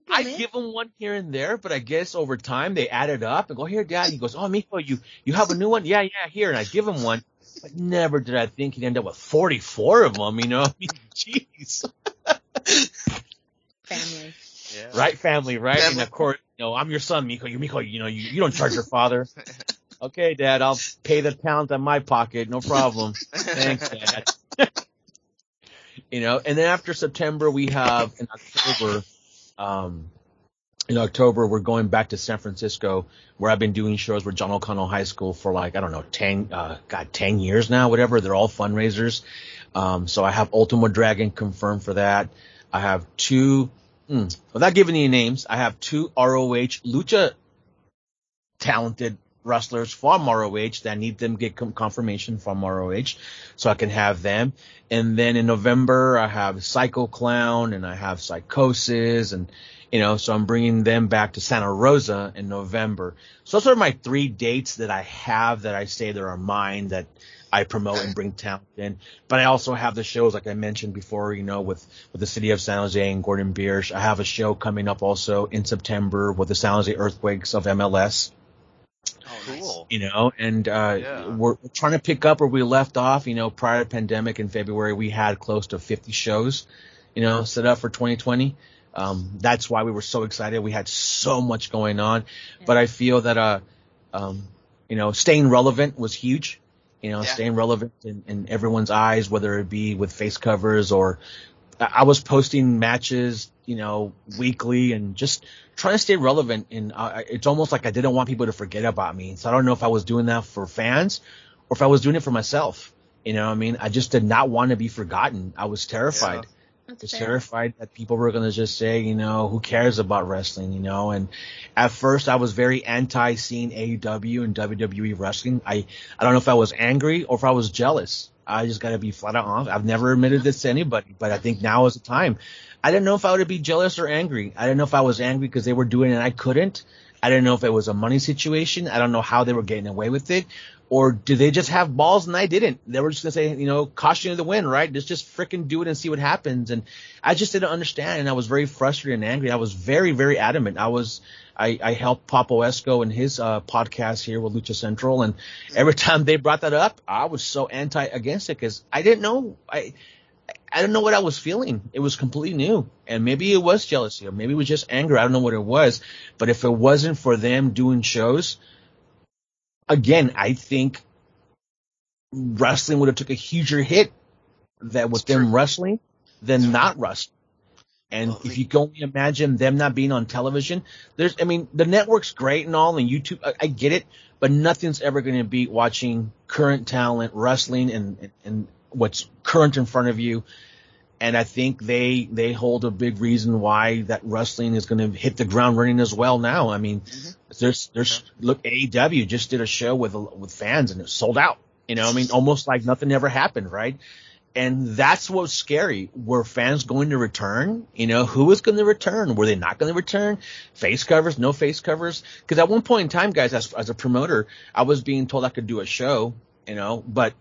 I give him one here and there, but I guess over time they add it up and go here, dad. He goes, oh, Mijo, you you have a new one? Yeah, yeah, here. And I give him one, but never did I think he'd end up with 44 of them. You know, I mean, jeez. family. Yeah. Right, family, right? Family. And of course, you know, I'm your son, Mijo. You, Mijo, you know, you, you don't charge your father. Okay, Dad, I'll pay the talent in my pocket, no problem. Thanks, Dad. you know, and then after September, we have in October, Um, in October, we're going back to San Francisco, where I've been doing shows with John O'Connell High School for like I don't know, ten, uh, God, ten years now, whatever. They're all fundraisers. Um, so I have Ultimo Dragon confirmed for that. I have two, mm, without giving any names, I have two ROH lucha talented wrestlers from ROH that need them get confirmation from ROH, so I can have them. And then in November, I have Psycho Clown and I have Psychosis and you know, so I'm bringing them back to Santa Rosa in November. So those are my three dates that I have that I say that are mine that I promote and bring talent in. But I also have the shows, like I mentioned before, you know, with, with the city of San Jose and Gordon Biersch. I have a show coming up also in September with the San Jose Earthquakes of MLS. Oh, cool. You know, and uh, yeah. we're, we're trying to pick up where we left off. You know, prior to pandemic in February, we had close to 50 shows, you know, set up for 2020. Um, that's why we were so excited. We had so much going on, yeah. but I feel that, uh, um, you know, staying relevant was huge. You know, yeah. staying relevant in, in, everyone's eyes, whether it be with face covers or I was posting matches, you know, weekly and just trying to stay relevant. And uh, it's almost like I didn't want people to forget about me. So I don't know if I was doing that for fans or if I was doing it for myself. You know, what I mean, I just did not want to be forgotten. I was terrified. Yeah. That's was fair. terrified that people were going to just say, you know, who cares about wrestling, you know? And at first I was very anti seeing AEW and WWE wrestling. I, I don't know if I was angry or if I was jealous. I just got to be flat out honest. I've never admitted this to anybody, but I think now is the time. I didn't know if I would be jealous or angry. I didn't know if I was angry because they were doing it and I couldn't. I didn't know if it was a money situation. I don't know how they were getting away with it, or do they just have balls and I didn't? They were just gonna say, you know, caution to the wind, right? Just just freaking do it and see what happens. And I just didn't understand, and I was very frustrated and angry. I was very very adamant. I was I, I helped Papo Esco in his uh, podcast here with Lucha Central, and every time they brought that up, I was so anti against it because I didn't know I. I don't know what I was feeling. It was completely new. And maybe it was jealousy or maybe it was just anger. I don't know what it was. But if it wasn't for them doing shows, again, I think wrestling would have took a huger hit that with them wrestling than not wrestling. And if you can only imagine them not being on television, there's, I mean, the network's great and all, and YouTube, I, I get it, but nothing's ever going to beat watching current talent wrestling and, and, and what's current in front of you. And I think they, they hold a big reason why that wrestling is going to hit the ground running as well now. I mean, mm-hmm. there's, there's, look, AEW just did a show with, with fans and it sold out. You know, I mean, almost like nothing ever happened, right? And that's what's scary. Were fans going to return? You know, who was going to return? Were they not going to return? Face covers, no face covers? Because at one point in time, guys, as, as a promoter, I was being told I could do a show, you know, but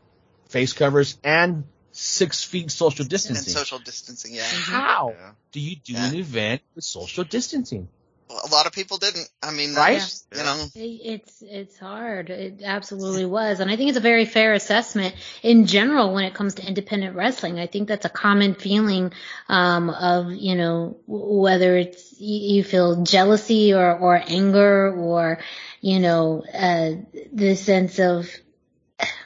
face covers and six feet social distancing. And social distancing, yeah. How yeah. do you do yeah. an event with social distancing? Well, a lot of people didn't. I mean, right? you know, it's it's hard. It absolutely was, and I think it's a very fair assessment in general when it comes to independent wrestling. I think that's a common feeling um, of you know whether it's you feel jealousy or or anger or you know uh, the sense of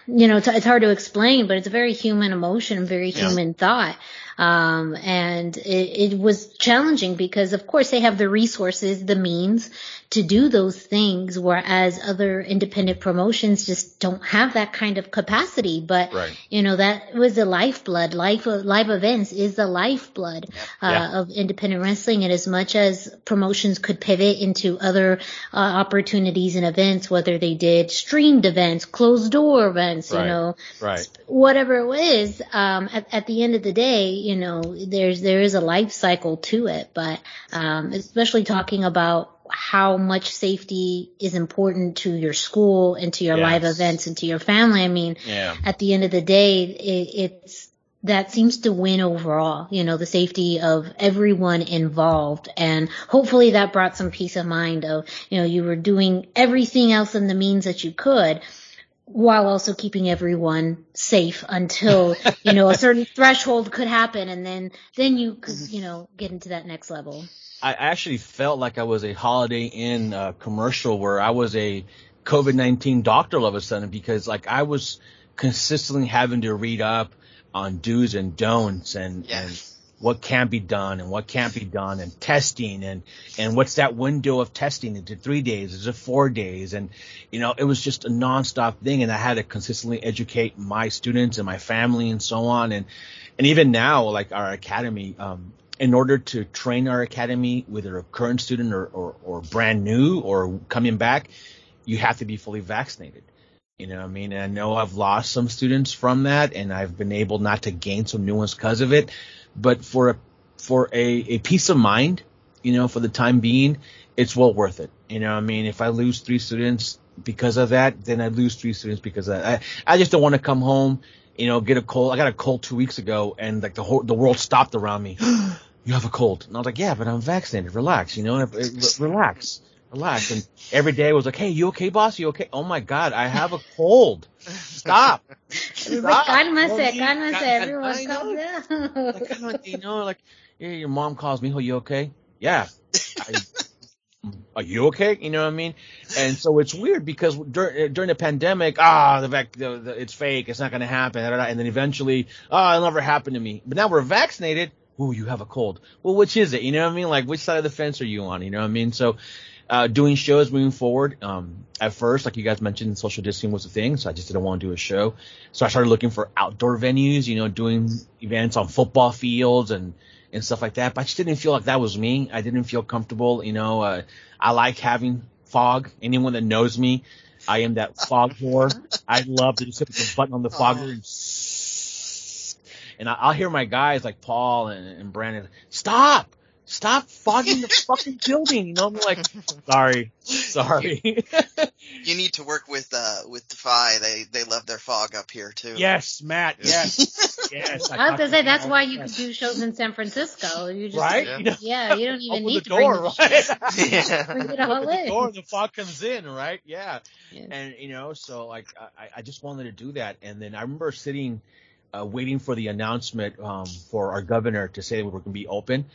you know, it's, it's hard to explain, but it's a very human emotion, very human yeah. thought. Um, and it, it was challenging because of course they have the resources, the means to do those things, whereas other independent promotions just don't have that kind of capacity. But right. you know that was the lifeblood. Life live events is the lifeblood uh, yeah. of independent wrestling, and as much as promotions could pivot into other uh, opportunities and events, whether they did streamed events, closed door events, right. you know, right. whatever it was, um, at, at the end of the day, you know, there's there is a life cycle to it. But um, especially talking about how much safety is important to your school and to your yes. live events and to your family. I mean, yeah. at the end of the day, it, it's that seems to win overall, you know, the safety of everyone involved. And hopefully that brought some peace of mind of, you know, you were doing everything else in the means that you could while also keeping everyone safe until, you know, a certain threshold could happen and then, then you could, you know, get into that next level. I actually felt like I was a Holiday Inn uh, commercial where I was a COVID nineteen doctor all of a sudden because like I was consistently having to read up on do's and don'ts and, yes. What can be done and what can't be done and testing and, and what's that window of testing? It three days? Is it four days? And, you know, it was just a nonstop thing. And I had to consistently educate my students and my family and so on. And, and even now, like our academy, um, in order to train our academy, whether a current student or, or, or brand new or coming back, you have to be fully vaccinated. You know I mean? I know I've lost some students from that and I've been able not to gain some new ones because of it but for a for a, a peace of mind, you know, for the time being, it's well worth it. You know, I mean, if I lose three students because of that, then I lose three students because of that. I, I just don't want to come home, you know, get a cold. I got a cold two weeks ago, and like the whole the world stopped around me. you have a cold, and I was like, yeah, but I'm vaccinated. Relax, you know, relax relax. And every day was like, hey, you okay, boss? You okay? Oh my God, I have a cold. Stop. Stop. Cálmase, cálmase. Everyone calm down. Like, you know, like, yeah, your mom calls me, oh, you okay? Yeah. I, are you okay? You know what I mean? And so it's weird because during, during the pandemic, ah, the, vac, the, the it's fake, it's not going to happen, and then eventually, ah, oh, it'll never happen to me. But now we're vaccinated. Ooh, you have a cold. Well, which is it? You know what I mean? Like, which side of the fence are you on? You know what I mean? So uh, doing shows moving forward. Um, at first, like you guys mentioned, social distancing was a thing, so I just didn't want to do a show. So I started looking for outdoor venues, you know, doing events on football fields and and stuff like that. But I just didn't feel like that was me. I didn't feel comfortable. You know, uh, I like having fog. Anyone that knows me, I am that fog whore. I love to just hit the button on the fogger and, and I'll hear my guys like Paul and, and Brandon, stop stop fogging the fucking building. You know, I'm like, sorry, sorry. you need to work with uh with Defy. They they love their fog up here too. Yes, Matt. Yes, yes. I, I was gonna say that's why you yes. can do shows in San Francisco. You just right? Yeah, yeah you don't even need to door, bring right? yeah. bring it all in. The door, the fog comes in, right? Yeah. yeah. And you know, so like I I just wanted to do that, and then I remember sitting. Uh, waiting for the announcement um, for our governor to say that we were going to be open,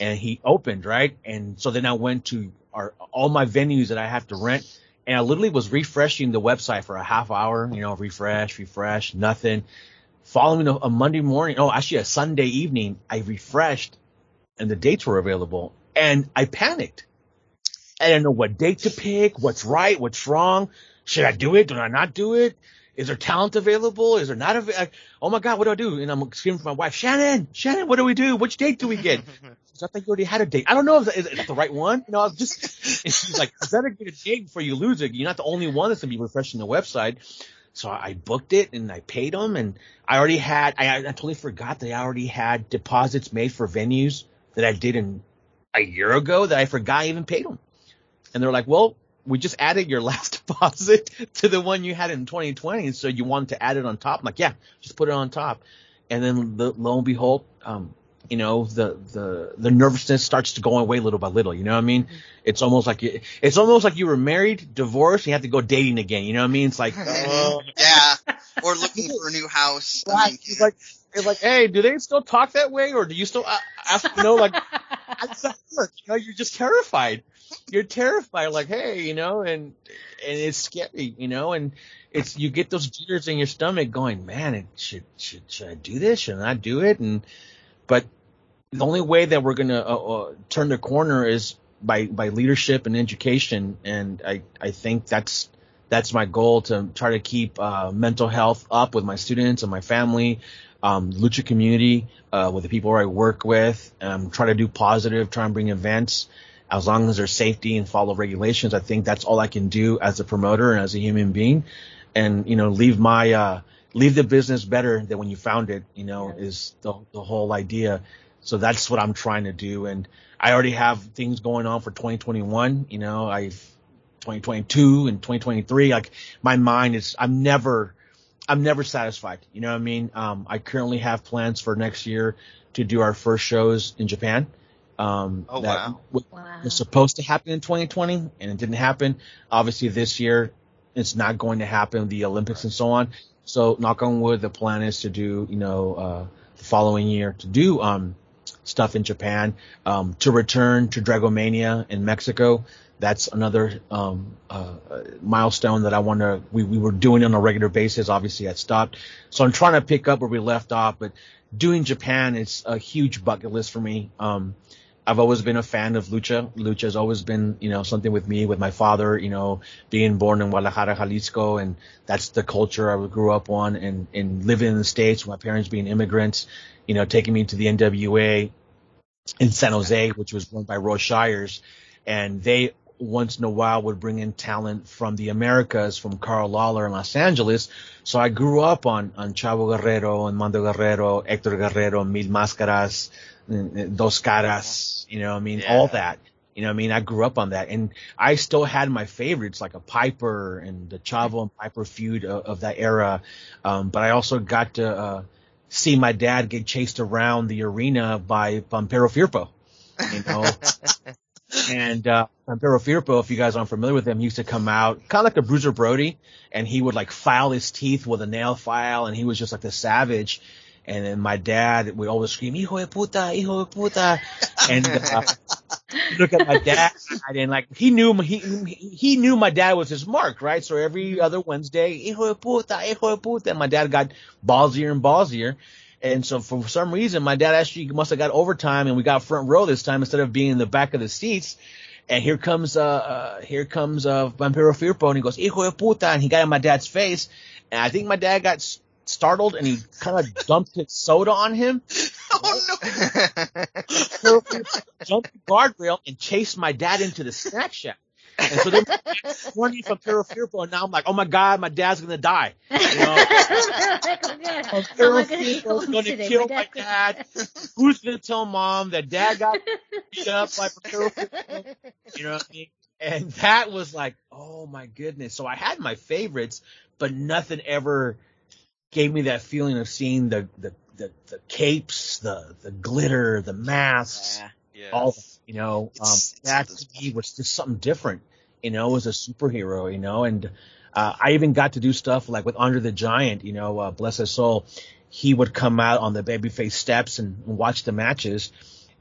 and he opened, right? And so then I went to our, all my venues that I have to rent and I literally was refreshing the website for a half hour, you know, refresh, refresh, nothing. Following a, a Monday morning, oh, actually a Sunday evening, I refreshed and the dates were available and I panicked. I didn't know what date to pick, what's right, what's wrong. Should I do it? Do I not do it? Is there talent available? Is there not? Av- oh my God, what do I do? And I'm screaming for my wife, Shannon, Shannon, what do we do? Which date do we get? I think you already had a date. I don't know if it's the right one. You know, I was just, and she's like, better get a date before you lose it. You're not the only one that's going to be refreshing the website. So I booked it and I paid them and I already had, I, I totally forgot that I already had deposits made for venues that I did in a year ago that I forgot I even paid them. And they're like, well, we just added your last deposit to the one you had in 2020. So you wanted to add it on top. I'm like, yeah, just put it on top. And then lo and behold, um, you know, the, the, the nervousness starts to go away little by little. You know what I mean? Mm-hmm. It's almost like you, it's almost like you were married, divorced, and you have to go dating again. You know what I mean? It's like, uh, yeah, or looking for a new house. Right. I mean, it's like, it's like, hey, do they still talk that way, or do you still uh, ask? You know, like, how does that work? You know, you're just terrified. You're terrified. Like, hey, you know, and and it's scary, you know, and it's you get those jitters in your stomach, going, man, it should should should I do this? Should I do it? And but the only way that we're going to uh, uh, turn the corner is by by leadership and education, and I I think that's that's my goal to try to keep uh, mental health up with my students and my family, um, lucha community, uh, with the people I work with, um, try to do positive, try and bring events. As long as there's safety and follow regulations, I think that's all I can do as a promoter and as a human being, and you know leave my uh, leave the business better than when you found it. You know is the the whole idea. So that's what I'm trying to do. And I already have things going on for 2021. You know, I've 2022 and 2023. Like my mind is, I'm never, I'm never satisfied. You know what I mean? Um, I currently have plans for next year to do our first shows in Japan. Um, oh, that wow. was, wow. was supposed to happen in 2020 and it didn't happen. Obviously this year it's not going to happen, the Olympics and so on. So knock on wood, the plan is to do, you know, uh, the following year to do, um, stuff in Japan. Um, to return to Dragomania in Mexico, that's another um, uh, milestone that I want to. We, we were doing on a regular basis. Obviously, I stopped, so I'm trying to pick up where we left off. But doing Japan is a huge bucket list for me. Um, I've always been a fan of lucha. Lucha has always been, you know, something with me, with my father, you know, being born in Guadalajara, Jalisco, and that's the culture I grew up on, and and living in the states, my parents being immigrants, you know, taking me to the NWA in San Jose, which was run by Roy Shires, and they once in a while would bring in talent from the Americas, from Carl Lawler in Los Angeles. So I grew up on, on Chavo Guerrero and Mando Guerrero, Hector Guerrero, Mil Máscaras, Dos Caras, you know, I mean, yeah. all that. You know, I mean, I grew up on that, and I still had my favorites like a Piper and the Chavo and Piper feud of, of that era. Um, but I also got to uh, see my dad get chased around the arena by Pampero Firpo. You know, and uh, Pampero Firpo, if you guys aren't familiar with him, used to come out kind of like a Bruiser Brody, and he would like file his teeth with a nail file, and he was just like the savage. And then my dad would always scream, "Hijo de puta, hijo de puta," and uh, look at my dad, and like he knew he he knew my dad was his mark, right? So every other Wednesday, "Hijo de puta, hijo de puta," and my dad got ballsier and ballsier. And so for some reason, my dad actually must have got overtime and we got front row this time instead of being in the back of the seats. And here comes, uh, uh here comes, uh, Pampero Firpo and he goes, hijo de puta. And he got in my dad's face. And I think my dad got startled and he kind of dumped his soda on him. Oh no! jumped the guardrail and chased my dad into the snack shack. And so they're running from Firpo, and now I'm like, oh my god, my dad's gonna die. You know, Firpo's gonna kill my dad. Who's gonna tell mom that dad got beat up by Firpo? You know what I mean? And that was like, oh my goodness. So I had my favorites, but nothing ever gave me that feeling of seeing the the the, the capes, the the glitter, the masks, yeah, yes. all you know, um, that to me was just something different, you know, as a superhero, you know, and, uh, I even got to do stuff like with André the Giant, you know, uh, bless his soul. He would come out on the babyface steps and, and watch the matches.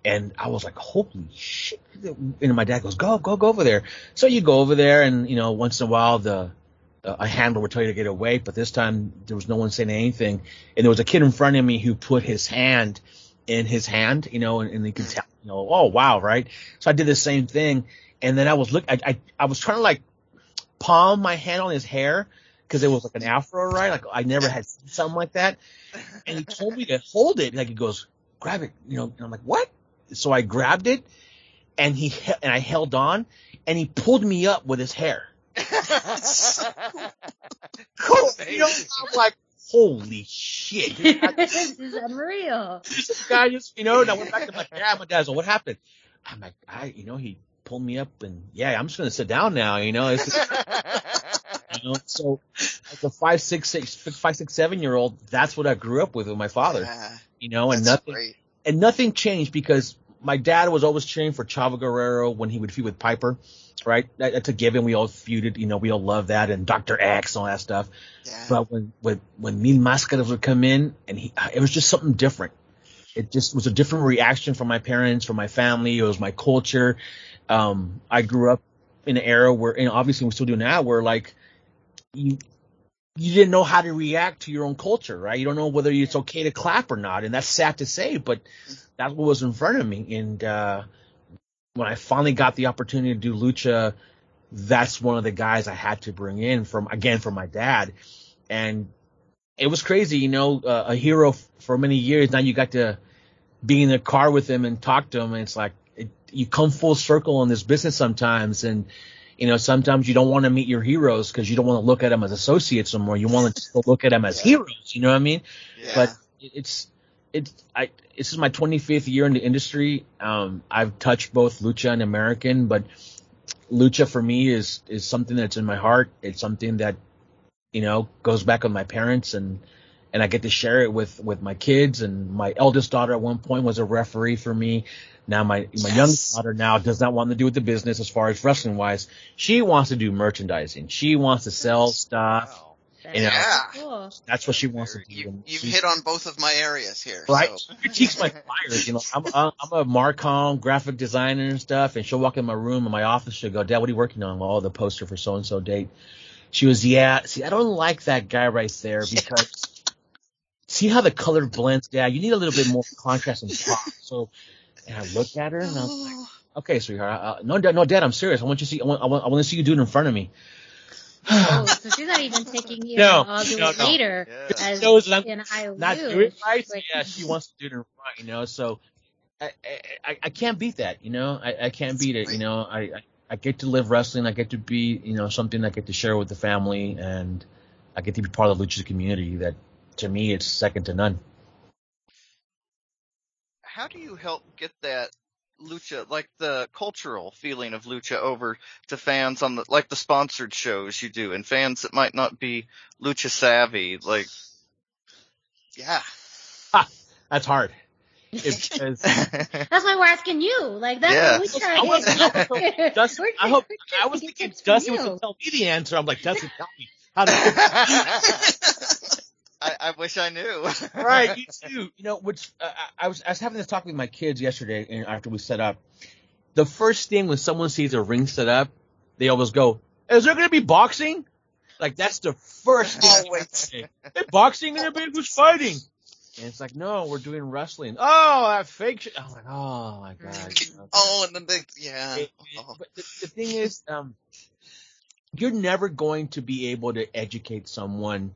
And I was like, holy shit. And my dad goes, go, go, go over there. So you go over there and, you know, once in a while the, uh, a handler would tell you to get away, but this time there was no one saying anything. And there was a kid in front of me who put his hand in his hand, you know, and, and you could tell, you know, oh wow, right? So I did the same thing, and then I was look, I, I, I was trying to like palm my hand on his hair because it was like an afro, right? Like I never had something like that, and he told me to hold it. Like he goes, grab it, you know. And I'm like, what? So I grabbed it, and he and I held on, and he pulled me up with his hair. Cool. You know, I'm like, holy shit. this is unreal. This guy just, you know, and I went back to my dad. My dad's like, what happened? I'm like, I, you know, he pulled me up and yeah, I'm just going to sit down now, you know. It's just, you know, so like a five, six, six, five, six, seven year old, that's what I grew up with with my father, yeah, you know, and nothing, great. and nothing changed because my dad was always cheering for Chavo Guerrero when he would feud with Piper right? That, that's a given. We all feuded, you know, we all love that and Dr. X and all that stuff. Yeah. But when, when, when Mil Máscaras would come in and he, it was just something different. It just was a different reaction from my parents, from my family. It was my culture. Um, I grew up in an era where, and obviously we still do now, where like you, you didn't know how to react to your own culture, right? You don't know whether it's okay to clap or not. And that's sad to say, but that's what was in front of me. And, uh, when I finally got the opportunity to do lucha, that's one of the guys I had to bring in from again from my dad, and it was crazy, you know, uh, a hero f- for many years. Now you got to be in the car with him and talk to him, and it's like it, you come full circle in this business sometimes, and you know sometimes you don't want to meet your heroes because you don't want to look at them as associates anymore. You want to look at them as heroes. You know what I mean? Yeah. But it's it's I this is my 25th year in the industry. Um, I've touched both lucha and American, but lucha for me is is something that's in my heart. It's something that you know goes back with my parents and and I get to share it with with my kids. And my eldest daughter at one point was a referee for me. Now my my yes. youngest daughter now does not want to do with the business as far as wrestling wise. She wants to do merchandising. She wants to sell stuff. Wow. You know, Yeah. Cool. that's what she wants to do. You, you've hit on both of my areas here. Right. So. She critiques my flyers. You know, I'm, I'm I'm a Marcom graphic designer and stuff, and she'll walk in my room in my office. She'll go, "Dad, what are you working on?" Well, the poster for so and so date. She was, "Yeah, see, I don't like that guy right there because see how the color blends. Dad, you need a little bit more contrast and pop." So, and I looked at her and I was like, "Okay, sweetheart, uh, no, Dad, no, Dad, I'm serious. I want you to see. I want, I want, I want to see you do it in front of me." Oh, so she's not even taking you. No, I'll do no, it no. later. Yeah. As knows that I'm in I not will. do it right. Like- yeah, she wants to do it in front, you know. So I, I I can't beat that, you know. I, I can't beat it, you know. I, I I get to live wrestling. I get to be, you know, something I get to share with the family, and I get to be part of the lucha community. That to me, it's second to none. How do you help get that lucha, like the cultural feeling of lucha, over to fans on the like the sponsored shows you do, and fans that might not be lucha savvy? Like, Yeah. That's hard. It's, it's, That's why we're asking you. Like that's Yeah. what we try. I was- Dustin, We're I hope we're I was trying to thinking get tips Dustin was to tell me the answer. I'm like, Dustin, tell me how to. I, I wish I knew. right, you too. You know, which uh, I was I was having this talk with my kids yesterday, and after we set up, the first thing when someone sees a ring set up, they always go, "Is there going to be boxing?" Like that's the first thing. Always. Hey, boxing going to be who's fighting? And it's like, no, we're doing wrestling. Oh, that fake shit. I'm like, oh my god. Oh, and then they, yeah. It- Oh. But the, the thing is, um, you're never going to be able to educate someone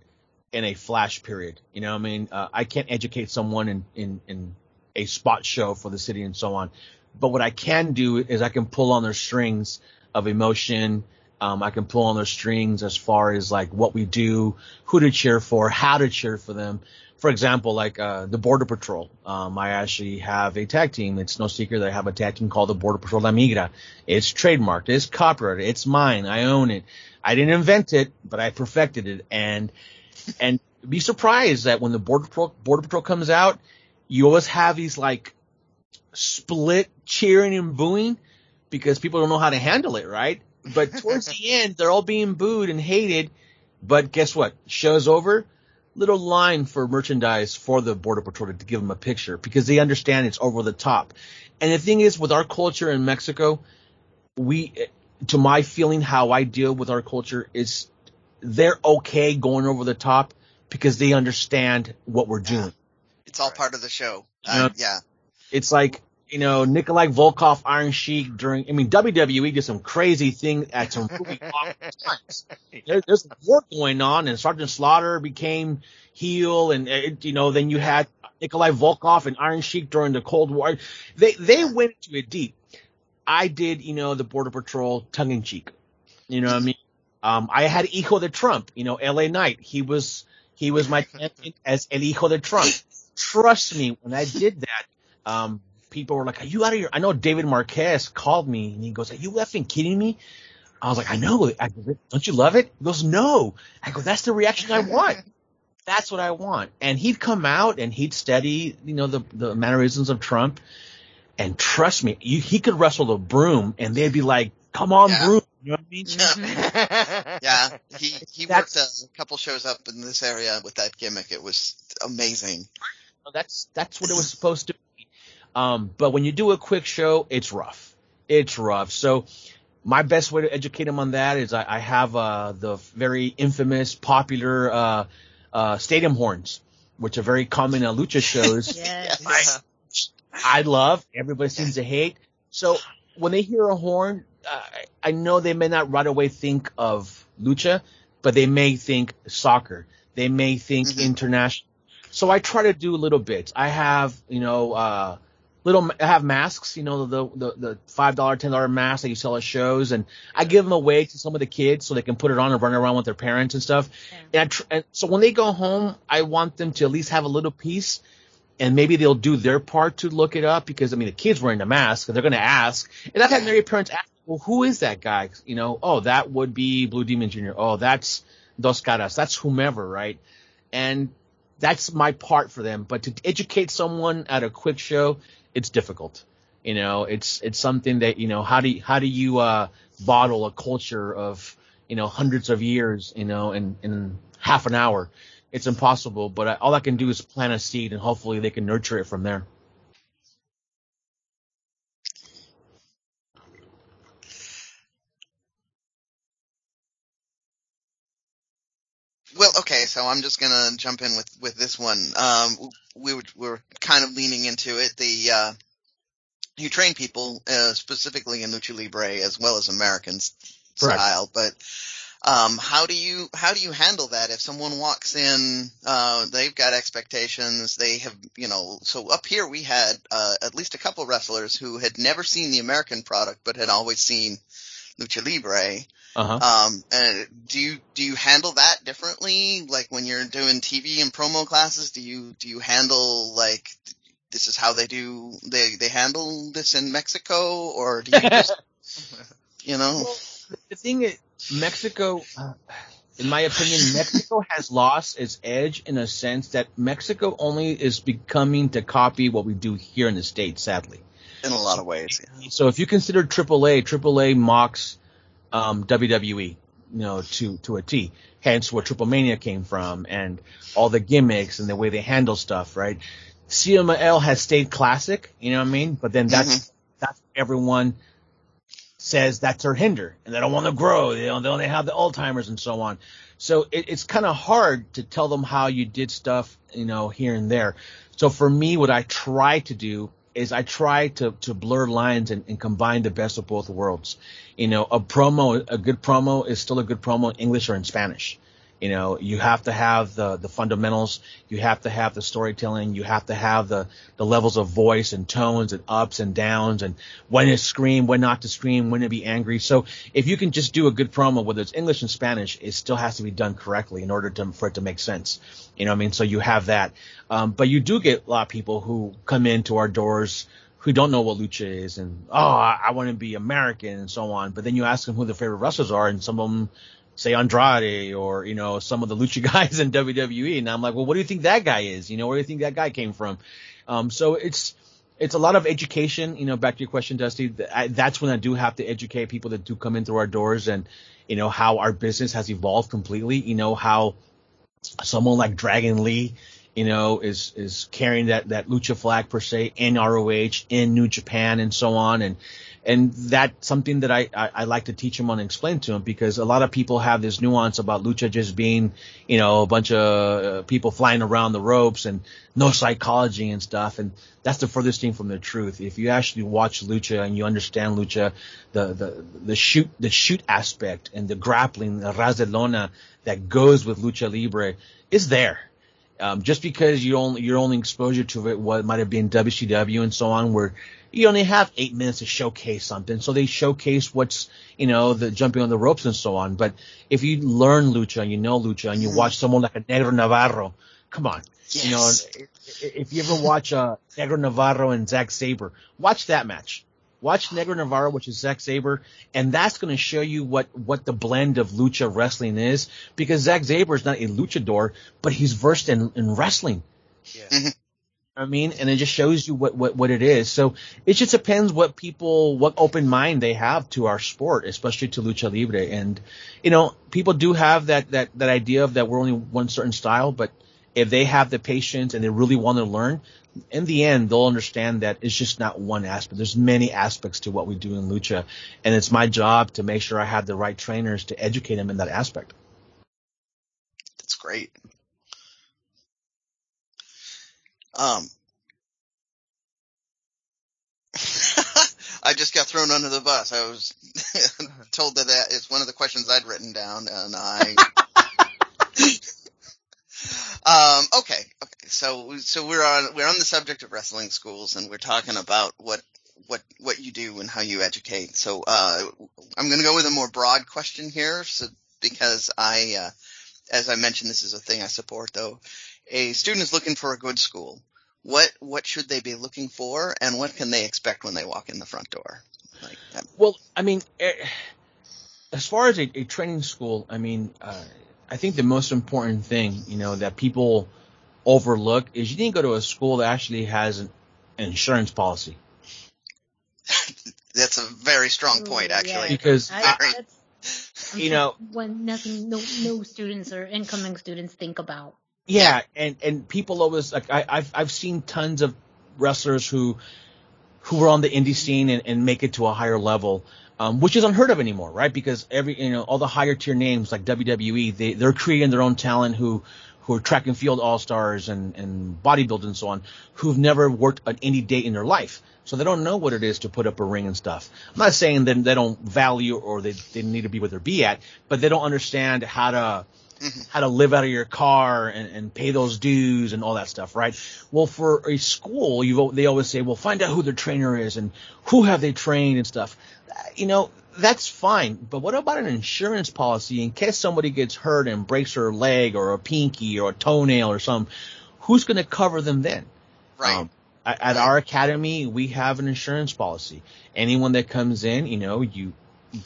in a flash period. You know, I mean, uh, I can't educate someone in, in in a spot show for the city and so on. But what I can do is I can pull on their strings of emotion. Um, I can pull on their strings as far as like what we do, who to cheer for, how to cheer for them. For example, like uh, the Border Patrol. Um, I actually have a tag team. It's no secret that I have a tag team called the Border Patrol La Migra. It's trademarked. It's copyrighted. It's mine. I own it. I didn't invent it, but I perfected it. And and be surprised that when the Border Patrol Border Patrol comes out, you always have these like split cheering and booing because people don't know how to handle it, right? But towards the end, they're all being booed and hated. But guess what? Show's over. Little line for merchandise for the Border Patrol to give them a picture because they understand it's over the top. And the thing is, with our culture in Mexico, we, to my feeling, how I deal with our culture is they're okay going over the top because they understand what we're doing. It's all part of the show. Uh, yeah. It's like, you know, Nikolai Volkov, Iron Sheik during, I mean, WWE did some crazy thing at some really awesome times. There, there's war going on and Sergeant Slaughter became heel and, it, you know, then you had Nikolai Volkov and Iron Sheik during the Cold War. They, they went into it deep. I did, you know, the Border Patrol tongue in cheek. You know what I mean? Um, I had Hijo de Trump, you know, LA Knight. He was, he was my champion as El Hijo de Trump. Trust me, when I did that, um, people were like, are you out of your, I know David Marquez called me and he goes, are you effing kidding me? I was like, I know. I go, don't you love it? He goes, no. I go, that's the reaction I want. That's what I want. And he'd come out and he'd study, you know, the, the mannerisms of Trump. And trust me, you, he could wrestle the broom and they'd be like, come on, Yeah. broom. You know what I mean? Yeah. He, he That's- worked a couple shows up in this area with that gimmick. It was amazing. That's that's what it was supposed to be. Um, but when you do a quick show, it's rough. It's rough. So my best way to educate him on that is I, I have uh, the very infamous, popular uh, uh, stadium horns, which are very common in lucha shows. Yes. I love. Everybody seems to hate. So when they hear a horn, uh, I know they may not right away think of lucha, but they may think soccer. They may think Mhm. international. So I try to do little bits. I have, you know, uh, little, I have masks, you know, the, the, the $5, $10 masks that you sell at shows and I give them away to some of the kids so they can put it on and run around with their parents and stuff. And, I tr- and so when they go home, I want them to at least have a little piece and maybe they'll do their part to look it up because I mean the kids wearing the mask and they're going to ask. And I've had many parents ask, "Well, who is that guy?" You know, oh, that would be Blue Demon Jr. Oh, that's Dos Caras. That's whomever, right? And that's my part for them. But to educate someone at a quick show, it's difficult. You know, it's it's something that you know how do you, how do you uh, bottle a culture of you know hundreds of years, you know, in and half an hour. It's impossible, but I, all I can do is plant a seed and hopefully they can nurture it from there. Well, okay, so I'm just gonna jump in with with this one. Um, we were, we were kind of leaning into it. The uh, you train people uh, specifically in lucha libre as well as American style, but um, how do you how do you handle that if someone walks in? Uh, they've got expectations. They have you know. So up here we had uh, at least a couple wrestlers who had never seen the American product but had always seen lucha libre. Uh-huh. Um, and do you do you handle that differently? Like when you're doing TV and promo classes, do you do you handle like this is how they do they they handle this in Mexico, or do you just you know? Well, the thing is, Mexico. in my opinion, Mexico has lost its edge in a sense that Mexico only is becoming to copy what we do here in the States, sadly. In a lot of ways. Yeah. So if you consider AAA, AAA mocks um, WWE, you know, to to a T. Hence where Triple Mania came from, and all the gimmicks and the way they handle stuff, right? CMLL has stayed classic, you know what I mean? But then that's mm-hmm. that's everyone says that's their hinder, and they don't want to grow. They don't, they have the Alzheimer's and so on. So it, it's kind of hard to tell them how you did stuff, you know, here and there. So for me, what I try to do is I try to, to blur lines and, and, combine the best of both worlds. You know, a promo, a good promo is still a good promo in English or in Spanish. You know, you have to have the, the fundamentals. You have to have the storytelling. You have to have the, the levels of voice and tones and ups and downs and when to scream, when not to scream, when to be angry. So if you can just do a good promo, whether it's English and Spanish, it still has to be done correctly in order to, for it to make sense. You know what I mean? So you have that. Um, but you do get a lot of people who come into our doors who don't know what lucha is and oh I, I want to be American and so on. But then you ask them who their favorite wrestlers are, and some of them say Andrade or, you know, some of the lucha guys in WWE. And I'm like, well, what do you think that guy is? You know, where do you think that guy came from? Um, so it's, it's a lot of education, you know, back to your question, Dusty. That's when I do have to educate people that do come in through our doors and, you know, how our business has evolved completely, you know, how someone like Dragon Lee, you know, is, is carrying that, that lucha flag per se in ROH, in New Japan and so on. And, and that's something that I, I, I, like to teach them on and explain to them because a lot of people have this nuance about lucha just being, you know, a bunch of uh, people flying around the ropes and no psychology and stuff. And that's the furthest thing from the truth. If you actually watch lucha and you understand lucha, the, the, the shoot, the shoot aspect and the grappling, the ras that goes with lucha libre is there. Um, just because you only, your only exposure to it, what might have been WCW and so on, where you only have eight minutes to showcase something. So they showcase what's, you know, the jumping on the ropes and so on. But if you learn lucha and you know lucha and you watch someone like a Negro Navarro, come on. Yes. You know, if you ever watch uh, Negro Navarro and Zack Sabre, watch that match. Watch Negro Navarro, which is Zack Sabre, and that's going to show you what, what the blend of lucha wrestling is because Zack Sabre is not a luchador, but he's versed in, in wrestling. Yeah. Mm-hmm. I mean, and it just shows you what, what, what it is. So it just depends what people, what open mind they have to our sport, especially to lucha libre. And, you know, people do have that, that, that idea of that we're only one certain style, but if they have the patience and they really want to learn, in the end, they'll understand that it's just not one aspect. There's many aspects to what we do in lucha. And it's my job to make sure I have the right trainers to educate them in that aspect. That's great. Um, I just got thrown under the bus. I was told that that is one of the questions I'd written down, and I. um, okay, okay. So, so we're on we're on the subject of wrestling schools, and we're talking about what what what you do and how you educate. So, uh, I'm going to go with a more broad question here, so because I, uh, as I mentioned, this is a thing I support. Though, a student is looking for a good school what what should they be looking for, and what can they expect when they walk in the front door? Like, well, I mean, eh, as far as a, a training school, I mean, uh, I think the most important thing, you know, that people overlook is you need to go to a school that actually has an, an insurance policy. That's a very strong point, oh, actually. Yeah. Because I, you know, when nothing, no, no students or incoming students think about. Yeah, and and people always like I, I've I've seen tons of wrestlers who who were on the indie scene and, and make it to a higher level, um, which is unheard of anymore, right? Because every you know all the higher tier names like WWE, they they're creating their own talent who who are track and field all stars and and bodybuilders and so on, who've never worked an any day in their life. So they don't know what it is to put up a ring and stuff. I'm not saying that they don't value or they, they need to be where they're be at, but they don't understand how to mm-hmm. how to live out of your car and, and pay those dues and all that stuff, right? Well, for a school, you they always say, well, find out who their trainer is and who have they trained and stuff. You know, that's fine, but what about an insurance policy in case somebody gets hurt and breaks their leg or a pinky or a toenail or something? Who's going to cover them then? Right. Um, at, our academy, we have an insurance policy. Anyone that comes in, you know, you,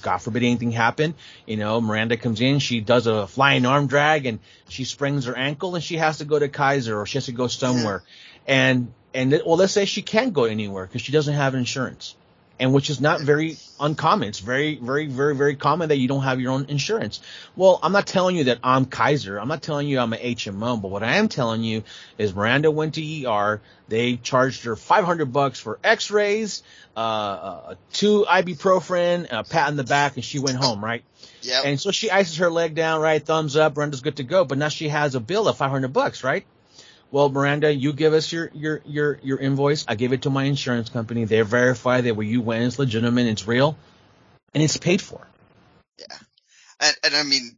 God forbid anything happen, you know, Miranda comes in, she does a flying arm drag and she sprains her ankle and she has to go to Kaiser or she has to go somewhere. And, and, well, let's say she can't go anywhere because she doesn't have insurance and which is not very uncommon. It's very, very, very, very common that you don't have your own insurance. Well, I'm not telling you that I'm Kaiser. I'm not telling you I'm an HMO, but what I am telling you is Miranda went to ER. They charged her 500 bucks for x-rays, uh, uh, two ibuprofen, a pat in the back, and she went home, right? Yeah. And so she ices her leg down, right? Thumbs up. Miranda's good to go. But now she has a bill of 500 bucks, right? Well, Miranda, you give us your, your, your, your invoice. I give it to my insurance company. They verify that where you went is legitimate, it's real, and it's paid for. Yeah. And, and I mean,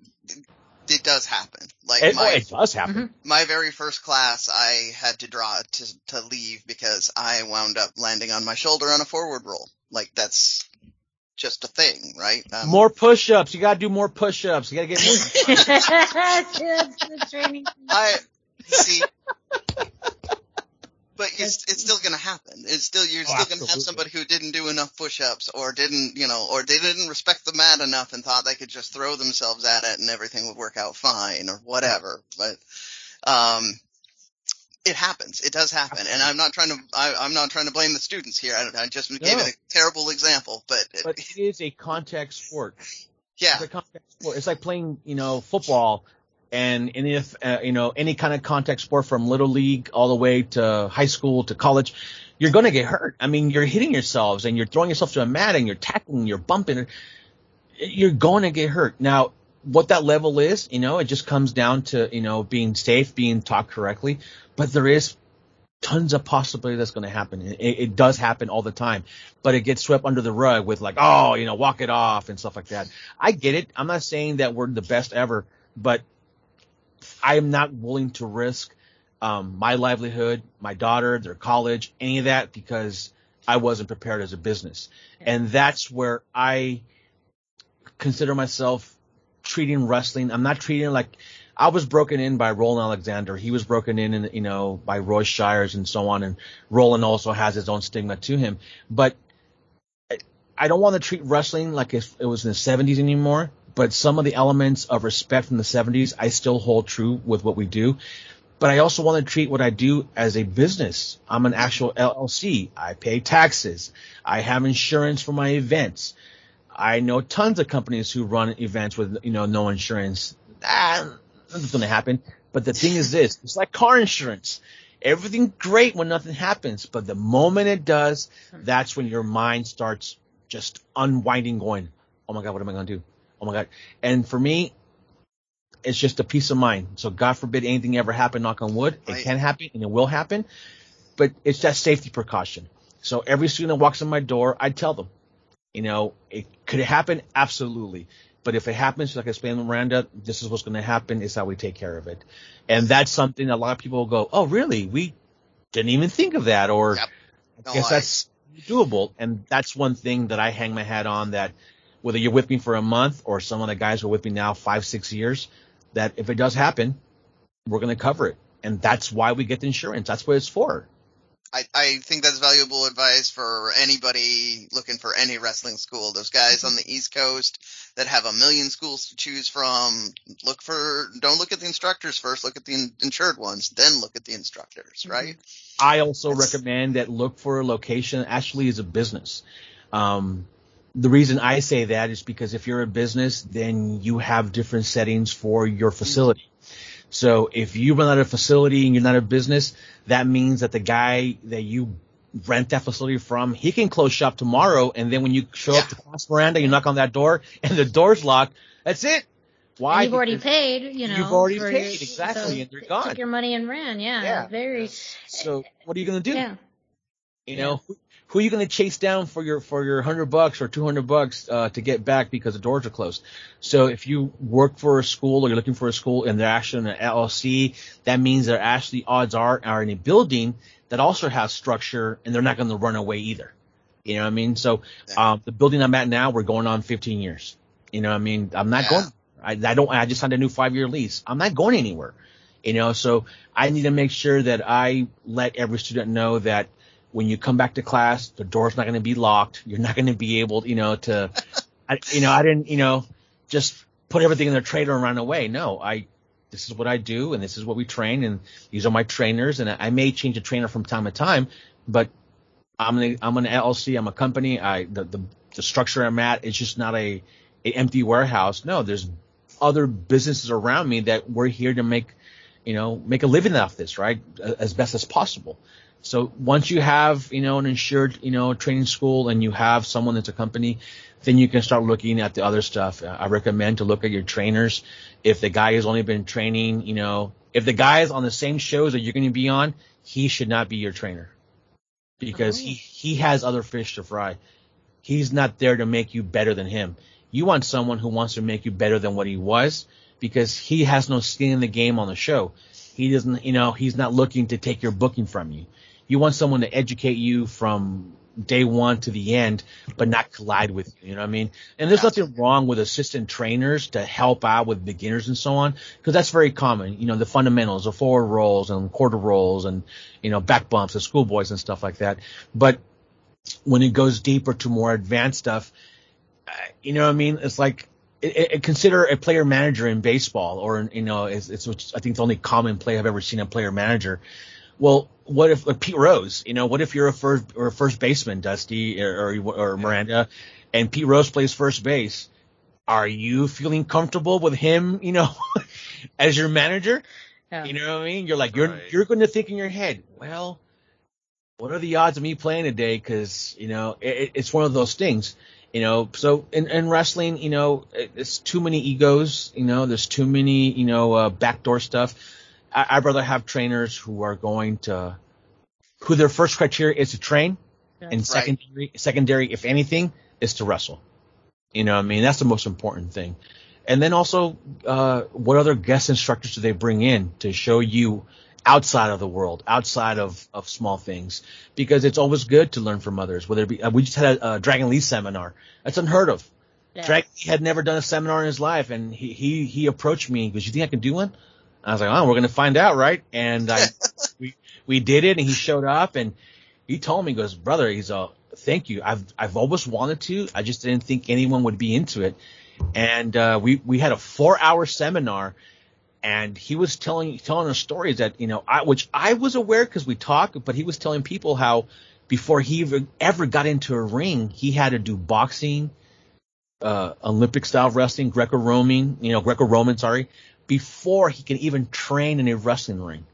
it does happen. Like it, my, it does happen. Mm-hmm. My very first class, I had to draw to to leave because I wound up landing on my shoulder on a forward roll. Like that's just a thing, right? Um, more push-ups. You gotta do more push-ups. You gotta get more. that's the training. I see. but it's, it's still going to happen. It's still you're oh, still going to have somebody who didn't do enough push-ups or didn't, you know, or they didn't respect the mat enough and thought they could just throw themselves at it and everything would work out fine or whatever. But um, it happens. It does happen, and I'm not trying to. I, am not trying to blame the students here. I, I just gave it a terrible example, but but it is a contact sport. Yeah, it's a contact sport. It's like playing, you know, football and any uh, you know any kind of contact sport from little league all the way to high school to college you're going to get hurt. I mean you're hitting yourselves and you're throwing yourself to a mat and you're tackling you're bumping. You're going to get hurt. Now what that level is you know it just comes down to you know being safe being taught correctly. But there is tons of possibility that's going to happen it, it does happen all the time. But it gets swept under the rug with like oh you know walk it off and stuff like that. I get it. I'm not saying that we're the best ever but I am not willing to risk um, my livelihood, my daughter, their college, any of that because I wasn't prepared as a business. And that's where I consider myself treating wrestling. I'm not treating it like I was broken in by Roland Alexander. He was broken in, and you know, by Roy Shires and so on. And Roland also has his own stigma to him. But I don't want to treat wrestling like if it was in the 70s anymore but some of the elements of respect from the 70s I still hold true with what we do. But I also want to treat what I do as a business. I'm an actual LLC. I pay taxes. I have insurance for my events. I know tons of companies who run events with, you know, no insurance. Ah, going to happen. But the thing is this, it's like car insurance. Everything great when nothing happens, but the moment it does, that's when your mind starts just unwinding going, oh my God, what am I going to do? Oh my God. And for me, it's just a peace of mind. So God forbid anything ever happen, knock on wood. It can happen and it will happen, but it's that safety precaution. So every student that walks in my door, I tell them, you know, it could it happen? Absolutely. But if it happens, like I explained to Miranda, this is what's going to happen. Is how we take care of it. And that's something a lot of people will go, oh, really? We didn't even think of that. Or yep. no, I guess I... that's doable. And that's one thing that I hang my hat on that whether you're with me for a month or some of the guys who are with me now five, six years, that if it does happen, we're going to cover it. And that's why we get the insurance. That's what it's for. I, I think that's valuable advice for anybody looking for any wrestling school. Those guys on the East Coast that have a million schools to choose from, look for, don't look at the instructors first, look at the insured ones, then look at the instructors, mm-hmm. right? I also recommend that look for a location actually is a business. Um, the reason I say that is because if you're a business, then you have different settings for your mm-hmm. facility. So if you run out of facility and you're not a business, that means that the guy that you rent that facility from, he can close shop tomorrow. And then when you show yeah. up to Class Miranda, you knock on that door and the door's locked. That's it. Why? And you've already paid, you know. You've already paid, exactly, so and they're gone. Took your money and ran, yeah. yeah. Very. So what are you gonna do? Yeah. You know, who, who, are you gonna chase down for your for your hundred bucks or two hundred bucks uh, to get back because the doors are closed? So if you work for a school or you're looking for a school and they're actually in an LLC, that means they're actually odds are are in a building that also has structure and they're not going to run away either. You know what I mean? So um, the building I'm at now, we're going on 15 years. You know what I mean? I'm not yeah. going I, I don't, I just signed a new five year lease. I'm not going anywhere, you know, so I need to make sure that I let every student know that when you come back to class, the door's not going to be locked. You're not going to be able, you know, to, I, you know, I didn't, you know, just put everything in their trailer and run away. No, I, this is what I do and this is what we train and these are my trainers and I may change a trainer from time to time, but I'm an, I'm an LLC. I'm a company. I, the, the, the structure I'm at is just not a, a empty warehouse. No, there's other businesses around me that we're here to make, you know, make a living off this, right? As best as possible. So once you have, you know, an insured, you know, training school and you have someone that's a company, then you can start looking at the other stuff. Uh, I recommend to look at your trainers. If the guy has only been training, you know, if the guy is on the same shows that you're going to be on, he should not be your trainer because he, he has other fish to fry. He's not there to make you better than him. You want someone who wants to make you better than what he was because he has no skin in the game on the show. He doesn't, you know, he's not looking to take your booking from you. You want someone to educate you from day one to the end, but not collide with you. You know what I mean? And there's nothing wrong with assistant trainers to help out with beginners and so on, because that's very common. You know, the fundamentals, the forward rolls and quarter rolls and, you know, back bumps, the schoolboys and stuff like that. But when it goes deeper to more advanced stuff, you know what I mean? It's like it, it, consider a player manager in baseball, or you know, it's, it's I think the only common play I've ever seen a player manager. Well, what if like Pete Rose? You know, what if you're a first or a first baseman, Dusty or or, or Miranda, and Pete Rose plays first base? Are you feeling comfortable with him? You know, as your manager? Yeah. You know what I mean? You're like you're right. you're going to think in your head, well, what are the odds of me playing today? Because you know, it, it's one of those things. You know, so in, in wrestling, you know, it's too many egos. You know, there's too many, you know, uh, backdoor stuff. I, would rather have trainers who are going to, who their first criteria is to train, and right. secondary, secondary, if anything, is to wrestle. You know, I mean, that's the most important thing. And then also, uh, what other guest instructors do they bring in to show you outside of the world, outside of, of small things, because it's always good to learn from others. Whether it be, uh, we just had a, a, Dragon Lee seminar. That's unheard of. Yes. Dragon Lee had never done a seminar in his life, and he he he approached me. He goes, "You think I can do one?" I was like, "Oh, we're gonna find out, right?" And I we we did it, and he showed up, and he told me, he "Goes, brother, he's a thank you. I've I've always wanted to. I just didn't think anyone would be into it." And uh, we we had a four hour seminar and he was telling telling us stories that you know I, which I was aware because we talked, but he was telling people how before he ever, ever got into a ring, he had to do boxing, uh, Olympic style wrestling, Greco-Roman, you know, Greco-Roman, sorry, before he can even train in a wrestling ring.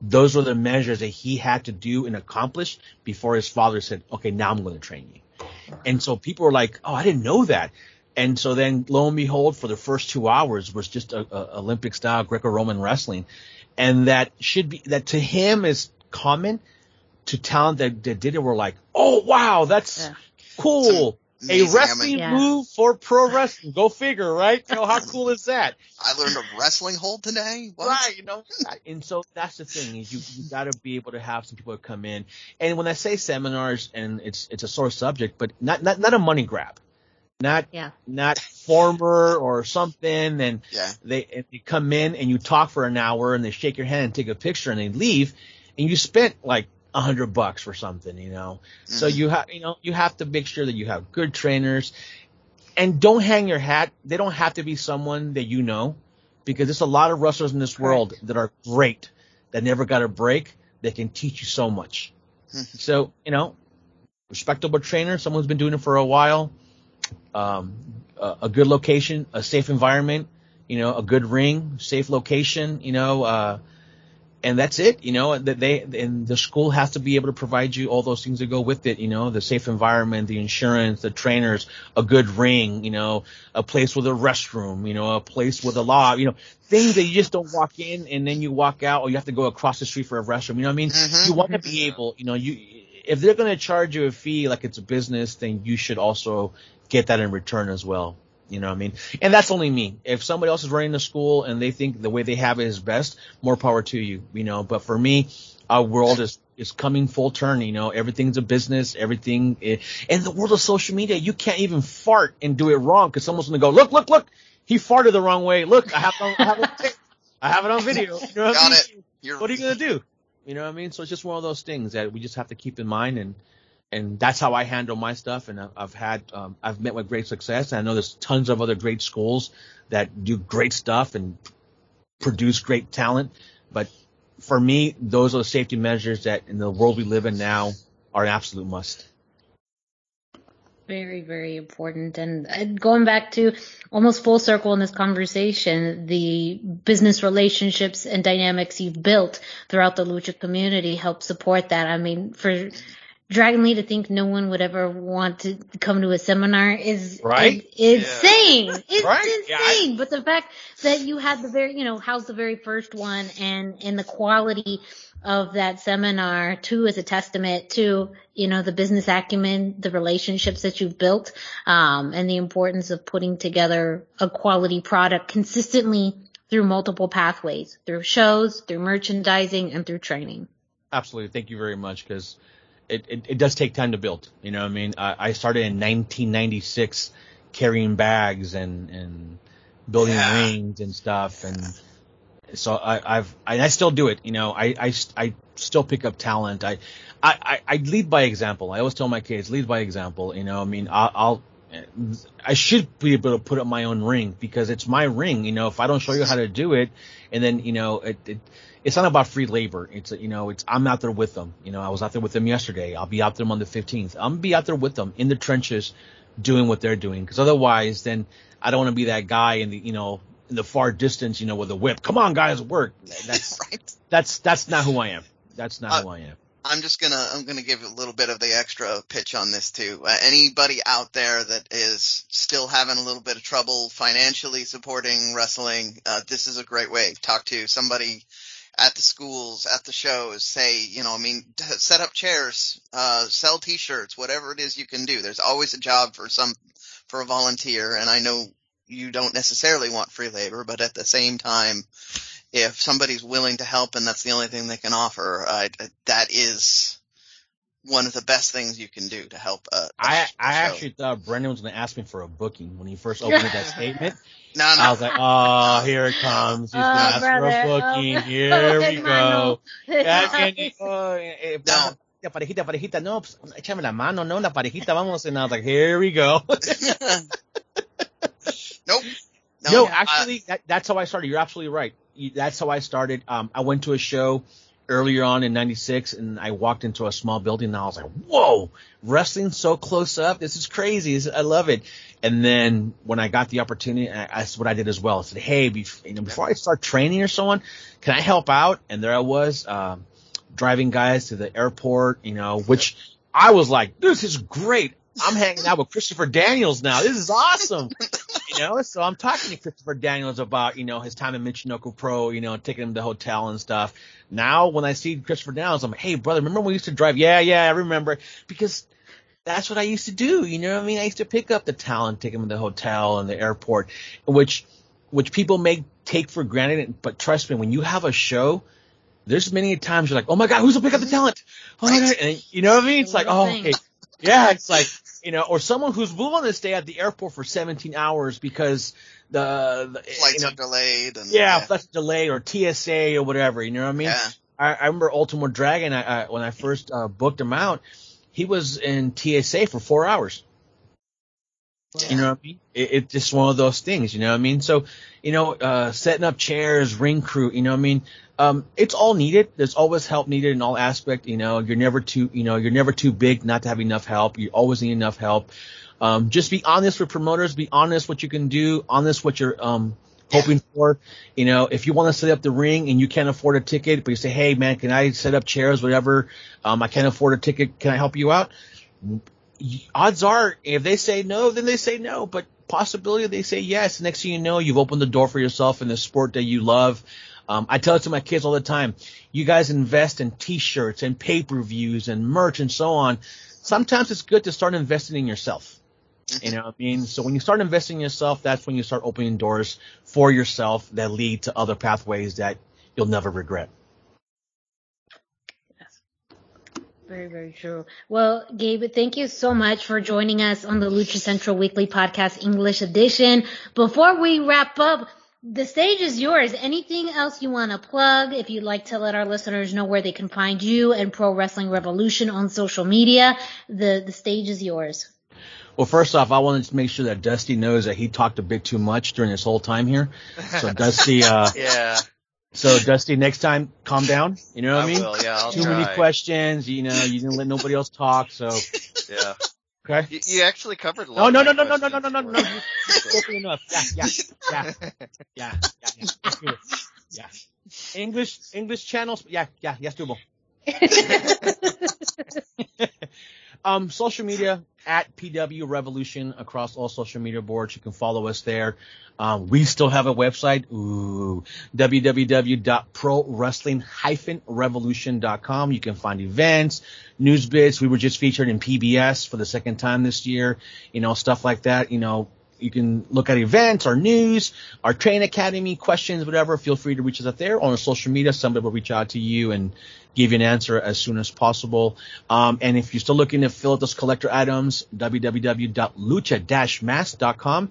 Those were the measures that he had to do and accomplish before his father said, okay, now I'm going to train you. And so people were like, oh, I didn't know that. And so then, lo and behold, for the first two hours was just a, a Olympic style Greco-Roman wrestling, and that should be that to him is common. To talent that, that did it were like, oh wow, that's yeah. cool. A wrestling yeah. move for pro wrestling. Go figure, right? You know, how cool is that? I learned a wrestling hold today. What? Right, you know. and so that's the thing is you you got to be able to have some people come in. And when I say seminars, and it's it's a sore subject, but not not not a money grab not yeah. not former or something and yeah. they, they come in and you talk for an hour and they shake your hand and take a picture and they leave and you spent like a hundred bucks for something, you know. Mm-hmm. So you have you know, you have to make sure that you have good trainers and don't hang your hat. They don't have to be someone that you know because there's a lot of wrestlers in this world that are great that never got a break that can teach you so much. Mm-hmm. so, you know, respectable trainer, someone who's been doing it for a while, um, a, a good location, a safe environment, you know, a good ring, safe location, you know, uh, and that's it, you know, that they, and the school has to be able to provide you all those things that go with it, you know, the safe environment, the insurance, the trainers, a good ring, you know, a place with a restroom, you know, a place with a law, you know, things that you just don't walk in and then you walk out or you have to go across the street for a restroom. You know what I mean? Mm-hmm. You want to be able, you know, you, if they're going to charge you a fee like it's a business, then you should also get that in return as well. You know what I mean? And that's only me. If somebody else is running the school and they think the way they have it is best, more power to you, you know, but for me, our world is, is coming full turn, you know, everything's a business, everything, eh, is, in the world of social media, you can't even fart and do it wrong because someone's going to go, look, look, look, he farted the wrong way. Look, I have it on, I have it, I have it on video. You know what Got I mean? it. You're, What are you going to do? You know what I mean? So it's just one of those things that we just have to keep in mind and, and that's how I handle my stuff. And I've- had, um, I've met with great success. And I know there's tons of other great schools that do great stuff and produce great talent. But for me, those are the safety measures that in the world we live in now are an absolute must. Very, very important. And going back to almost full circle in this conversation, the business relationships and dynamics you've built throughout the lucha community help support that. I mean, for Dragon Lee to think no one would ever want to come to a seminar is Right? is insane. It's Right? Yeah, I- insane. but the fact that you had the very, you know, how's the very first one and, and the quality of that seminar too is a testament to, you know, the business acumen, the relationships that you've built, um, and the importance of putting together a quality product consistently through multiple pathways, through shows, through merchandising, and through training. Absolutely. Thank you very much because it, it, it does take time to build. You know what I mean? I, I started in 1996 carrying bags and, and building Yeah. rings and stuff. And so I, I've, I, I still do it. You know, I, I, I still pick up talent. I, I, I, I lead by example. I always tell my kids, lead by example. You know, I mean, I'll, I'll I should be able to put up my own ring because it's my ring. You know, if I don't show you how to do it, and then you know, it, it it's not about free labor. It's you know, it's I'm out there with them. You know, I was out there with them yesterday. I'll be out there on the 15th. I'm gonna be out there with them in the trenches, doing what they're doing. Because otherwise, then I don't want to be that guy in the you know in the far distance, you know, with a whip. Come on, guys, work. That's right. that's that's not who I am. That's not Uh, who I am. I'm just gonna I'm gonna give a little bit of the extra pitch on this too. Uh, anybody out there that is still having a little bit of trouble financially supporting wrestling, uh, this is a great way. Talk to somebody at the schools, at the shows. Say, you know, I mean, set up chairs, uh, sell T-shirts, whatever it is you can do. There's always a job for some for a volunteer, and I know you don't necessarily want free labor, but at the same time, if somebody's willing to help and that's the only thing they can offer, uh, that is one of the best things you can do to help. A, a I sh- I show. actually thought Brendan was going to ask me for a booking when he first opened that statement. no, no. I was like, oh, here it comes. He's Oh, going to ask brother. for a booking. Oh, Here we go. Ya que- oh, eh, No. La parejita, parejita, no, pues, échame la mano, no, la parejita, vamos. And I was like, here we go. nope. No, No, uh, actually, that, that's how I started. You're absolutely right. You- That's how I started. Um, I went to a show earlier on in 96 and I walked into a small building and I was like, whoa, wrestling so close up. This is crazy. I love it. And then when I got the opportunity, I, that's what I did as well. I said, Hey, you know, before I start training or someone, can I help out? And there I was, um, driving guys to the airport, you know, which I was like, this is great. I'm hanging out with Christopher Daniels now. This is awesome. You know, so I'm talking to Christopher Daniels about, you know, his time in Michinoku Pro, you know, taking him to the hotel and stuff. Now, when I see Christopher Daniels, I'm like, hey, brother, remember when we used to drive? Yeah, yeah, I remember. Because that's what I used to do. You know what I mean? I used to pick up the talent, take them to the hotel and the airport, which, which people may take for granted. But trust me, when you have a show, there's many times you're like, oh my God, who's gonna pick up the talent? Oh my God. And you know what I mean? It's like, oh, okay. Yeah, it's like, you know, or someone who's willing to stay at the airport for 17 hours because the, the flights you know, are delayed and yeah, flights delayed or TSA or whatever. You know what I mean? yeah. I, I remember Ultimo Dragon. I, I when I first uh, booked him out, he was in TSA for four hours. You know what I mean? It, it's just one of those things. You know what I mean? So, you know, uh, setting up chairs, ring crew. You know what I mean? Um, it's all needed. There's always help needed in all aspect. You know, you're never too, you know, you're never too big not to have enough help. You always need enough help. Um, just be honest with promoters. Be honest what you can do. Honest what you're um, hoping for. You know, if you want to set up the ring and you can't afford a ticket, but you say, hey man, can I set up chairs, whatever? Um, I can't afford a ticket. Can I help you out? Odds are, if they say no, then they say no. But possibility they say yes. Next thing you know, you've opened the door for yourself in the sport that you love. Um, I tell it to my kids all the time. You guys invest in t-shirts and pay-per-views and merch and so on. Sometimes it's good to start investing in yourself. You know what I mean? So when you start investing in yourself, that's when you start opening doors for yourself that lead to other pathways that you'll never regret. Yes. Very, very true. Well, Gabe, thank you so much for joining us on the Lucha Central Weekly Podcast English edition. Before we wrap up, the stage is yours. Anything else you want to plug? If you'd like to let our listeners know where they can find you and Pro Wrestling Revolution on social media, the, the stage is yours. Well, first off, I wanted to make sure that Dusty knows that he talked a bit too much during this whole time here. So Dusty, uh, yeah. So Dusty, next time, calm down. You know what I, I mean? Will, yeah, I'll Too try. many questions. You know, you didn't let nobody else talk. So Yeah. okay. You, you actually covered a lot. No, no, no, no, no, no, no, no, no, no. for You it. you spoken enough. Yeah, yeah, yeah, yeah, yeah, yeah. Let's do it. Yeah. English, English channels. Yeah, yeah, yes, doable. um, social media at PW Revolution across all social media boards. You can follow us there. Um, we still have a website. Ooh, www.prowrestling-revolution.com. You can find events, news bits. We were just featured in PBS for the second time this year. You know, stuff like that. You know, you can look at events, our news, our train academy questions, whatever. Feel free to reach us out there on our social media. Somebody will reach out to you and give you an answer as soon as possible. Um, and if you're still looking to fill out those collector items, www.lucha-mask.com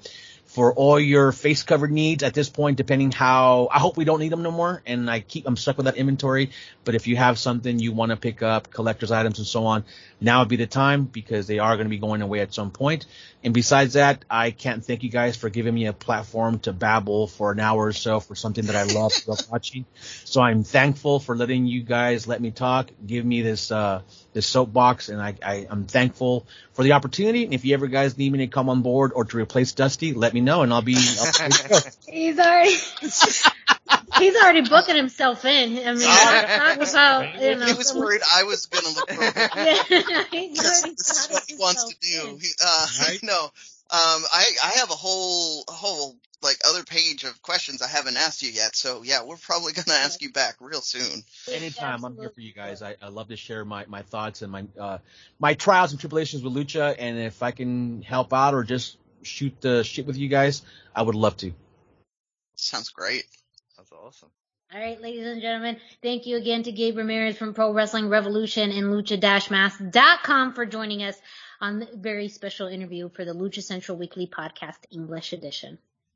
for all your face cover needs at this point, depending how, I hope we don't need them no more. And I keep, I'm stuck with that inventory. But if you have something you want to pick up, collector's items and so on, now would be the time because they are going to be going away at some point. And besides that, I can't thank you guys for giving me a platform to babble for an hour or so for something that I love, love watching. So I'm thankful for letting you guys let me talk, give me this, uh, this soapbox and I, I, I'm thankful for the opportunity. And if you ever guys need me to come on board or to replace Dusty, let me know and I'll be, I'll He's already he's already booking himself in. I mean, talk about you know. he was some- worried I was going to look for him. Yeah, This, this is what he wants to do. He, uh, Right. no, um, I, I have a whole, whole, like, other page of questions I haven't asked you yet. So yeah, we're probably going to ask you back real soon. Anytime I'm here for you guys. I, I love to share my, my thoughts and my uh, my trials and tribulations with Lucha. And if I can help out or just shoot the shit with you guys, I would love to. Sounds great. That's awesome. All right, ladies and gentlemen, thank you again to Gabe Ramirez from Pro Wrestling Revolution and Lucha-Mask.com for joining us on the very special interview for the Lucha Central Weekly Podcast English edition.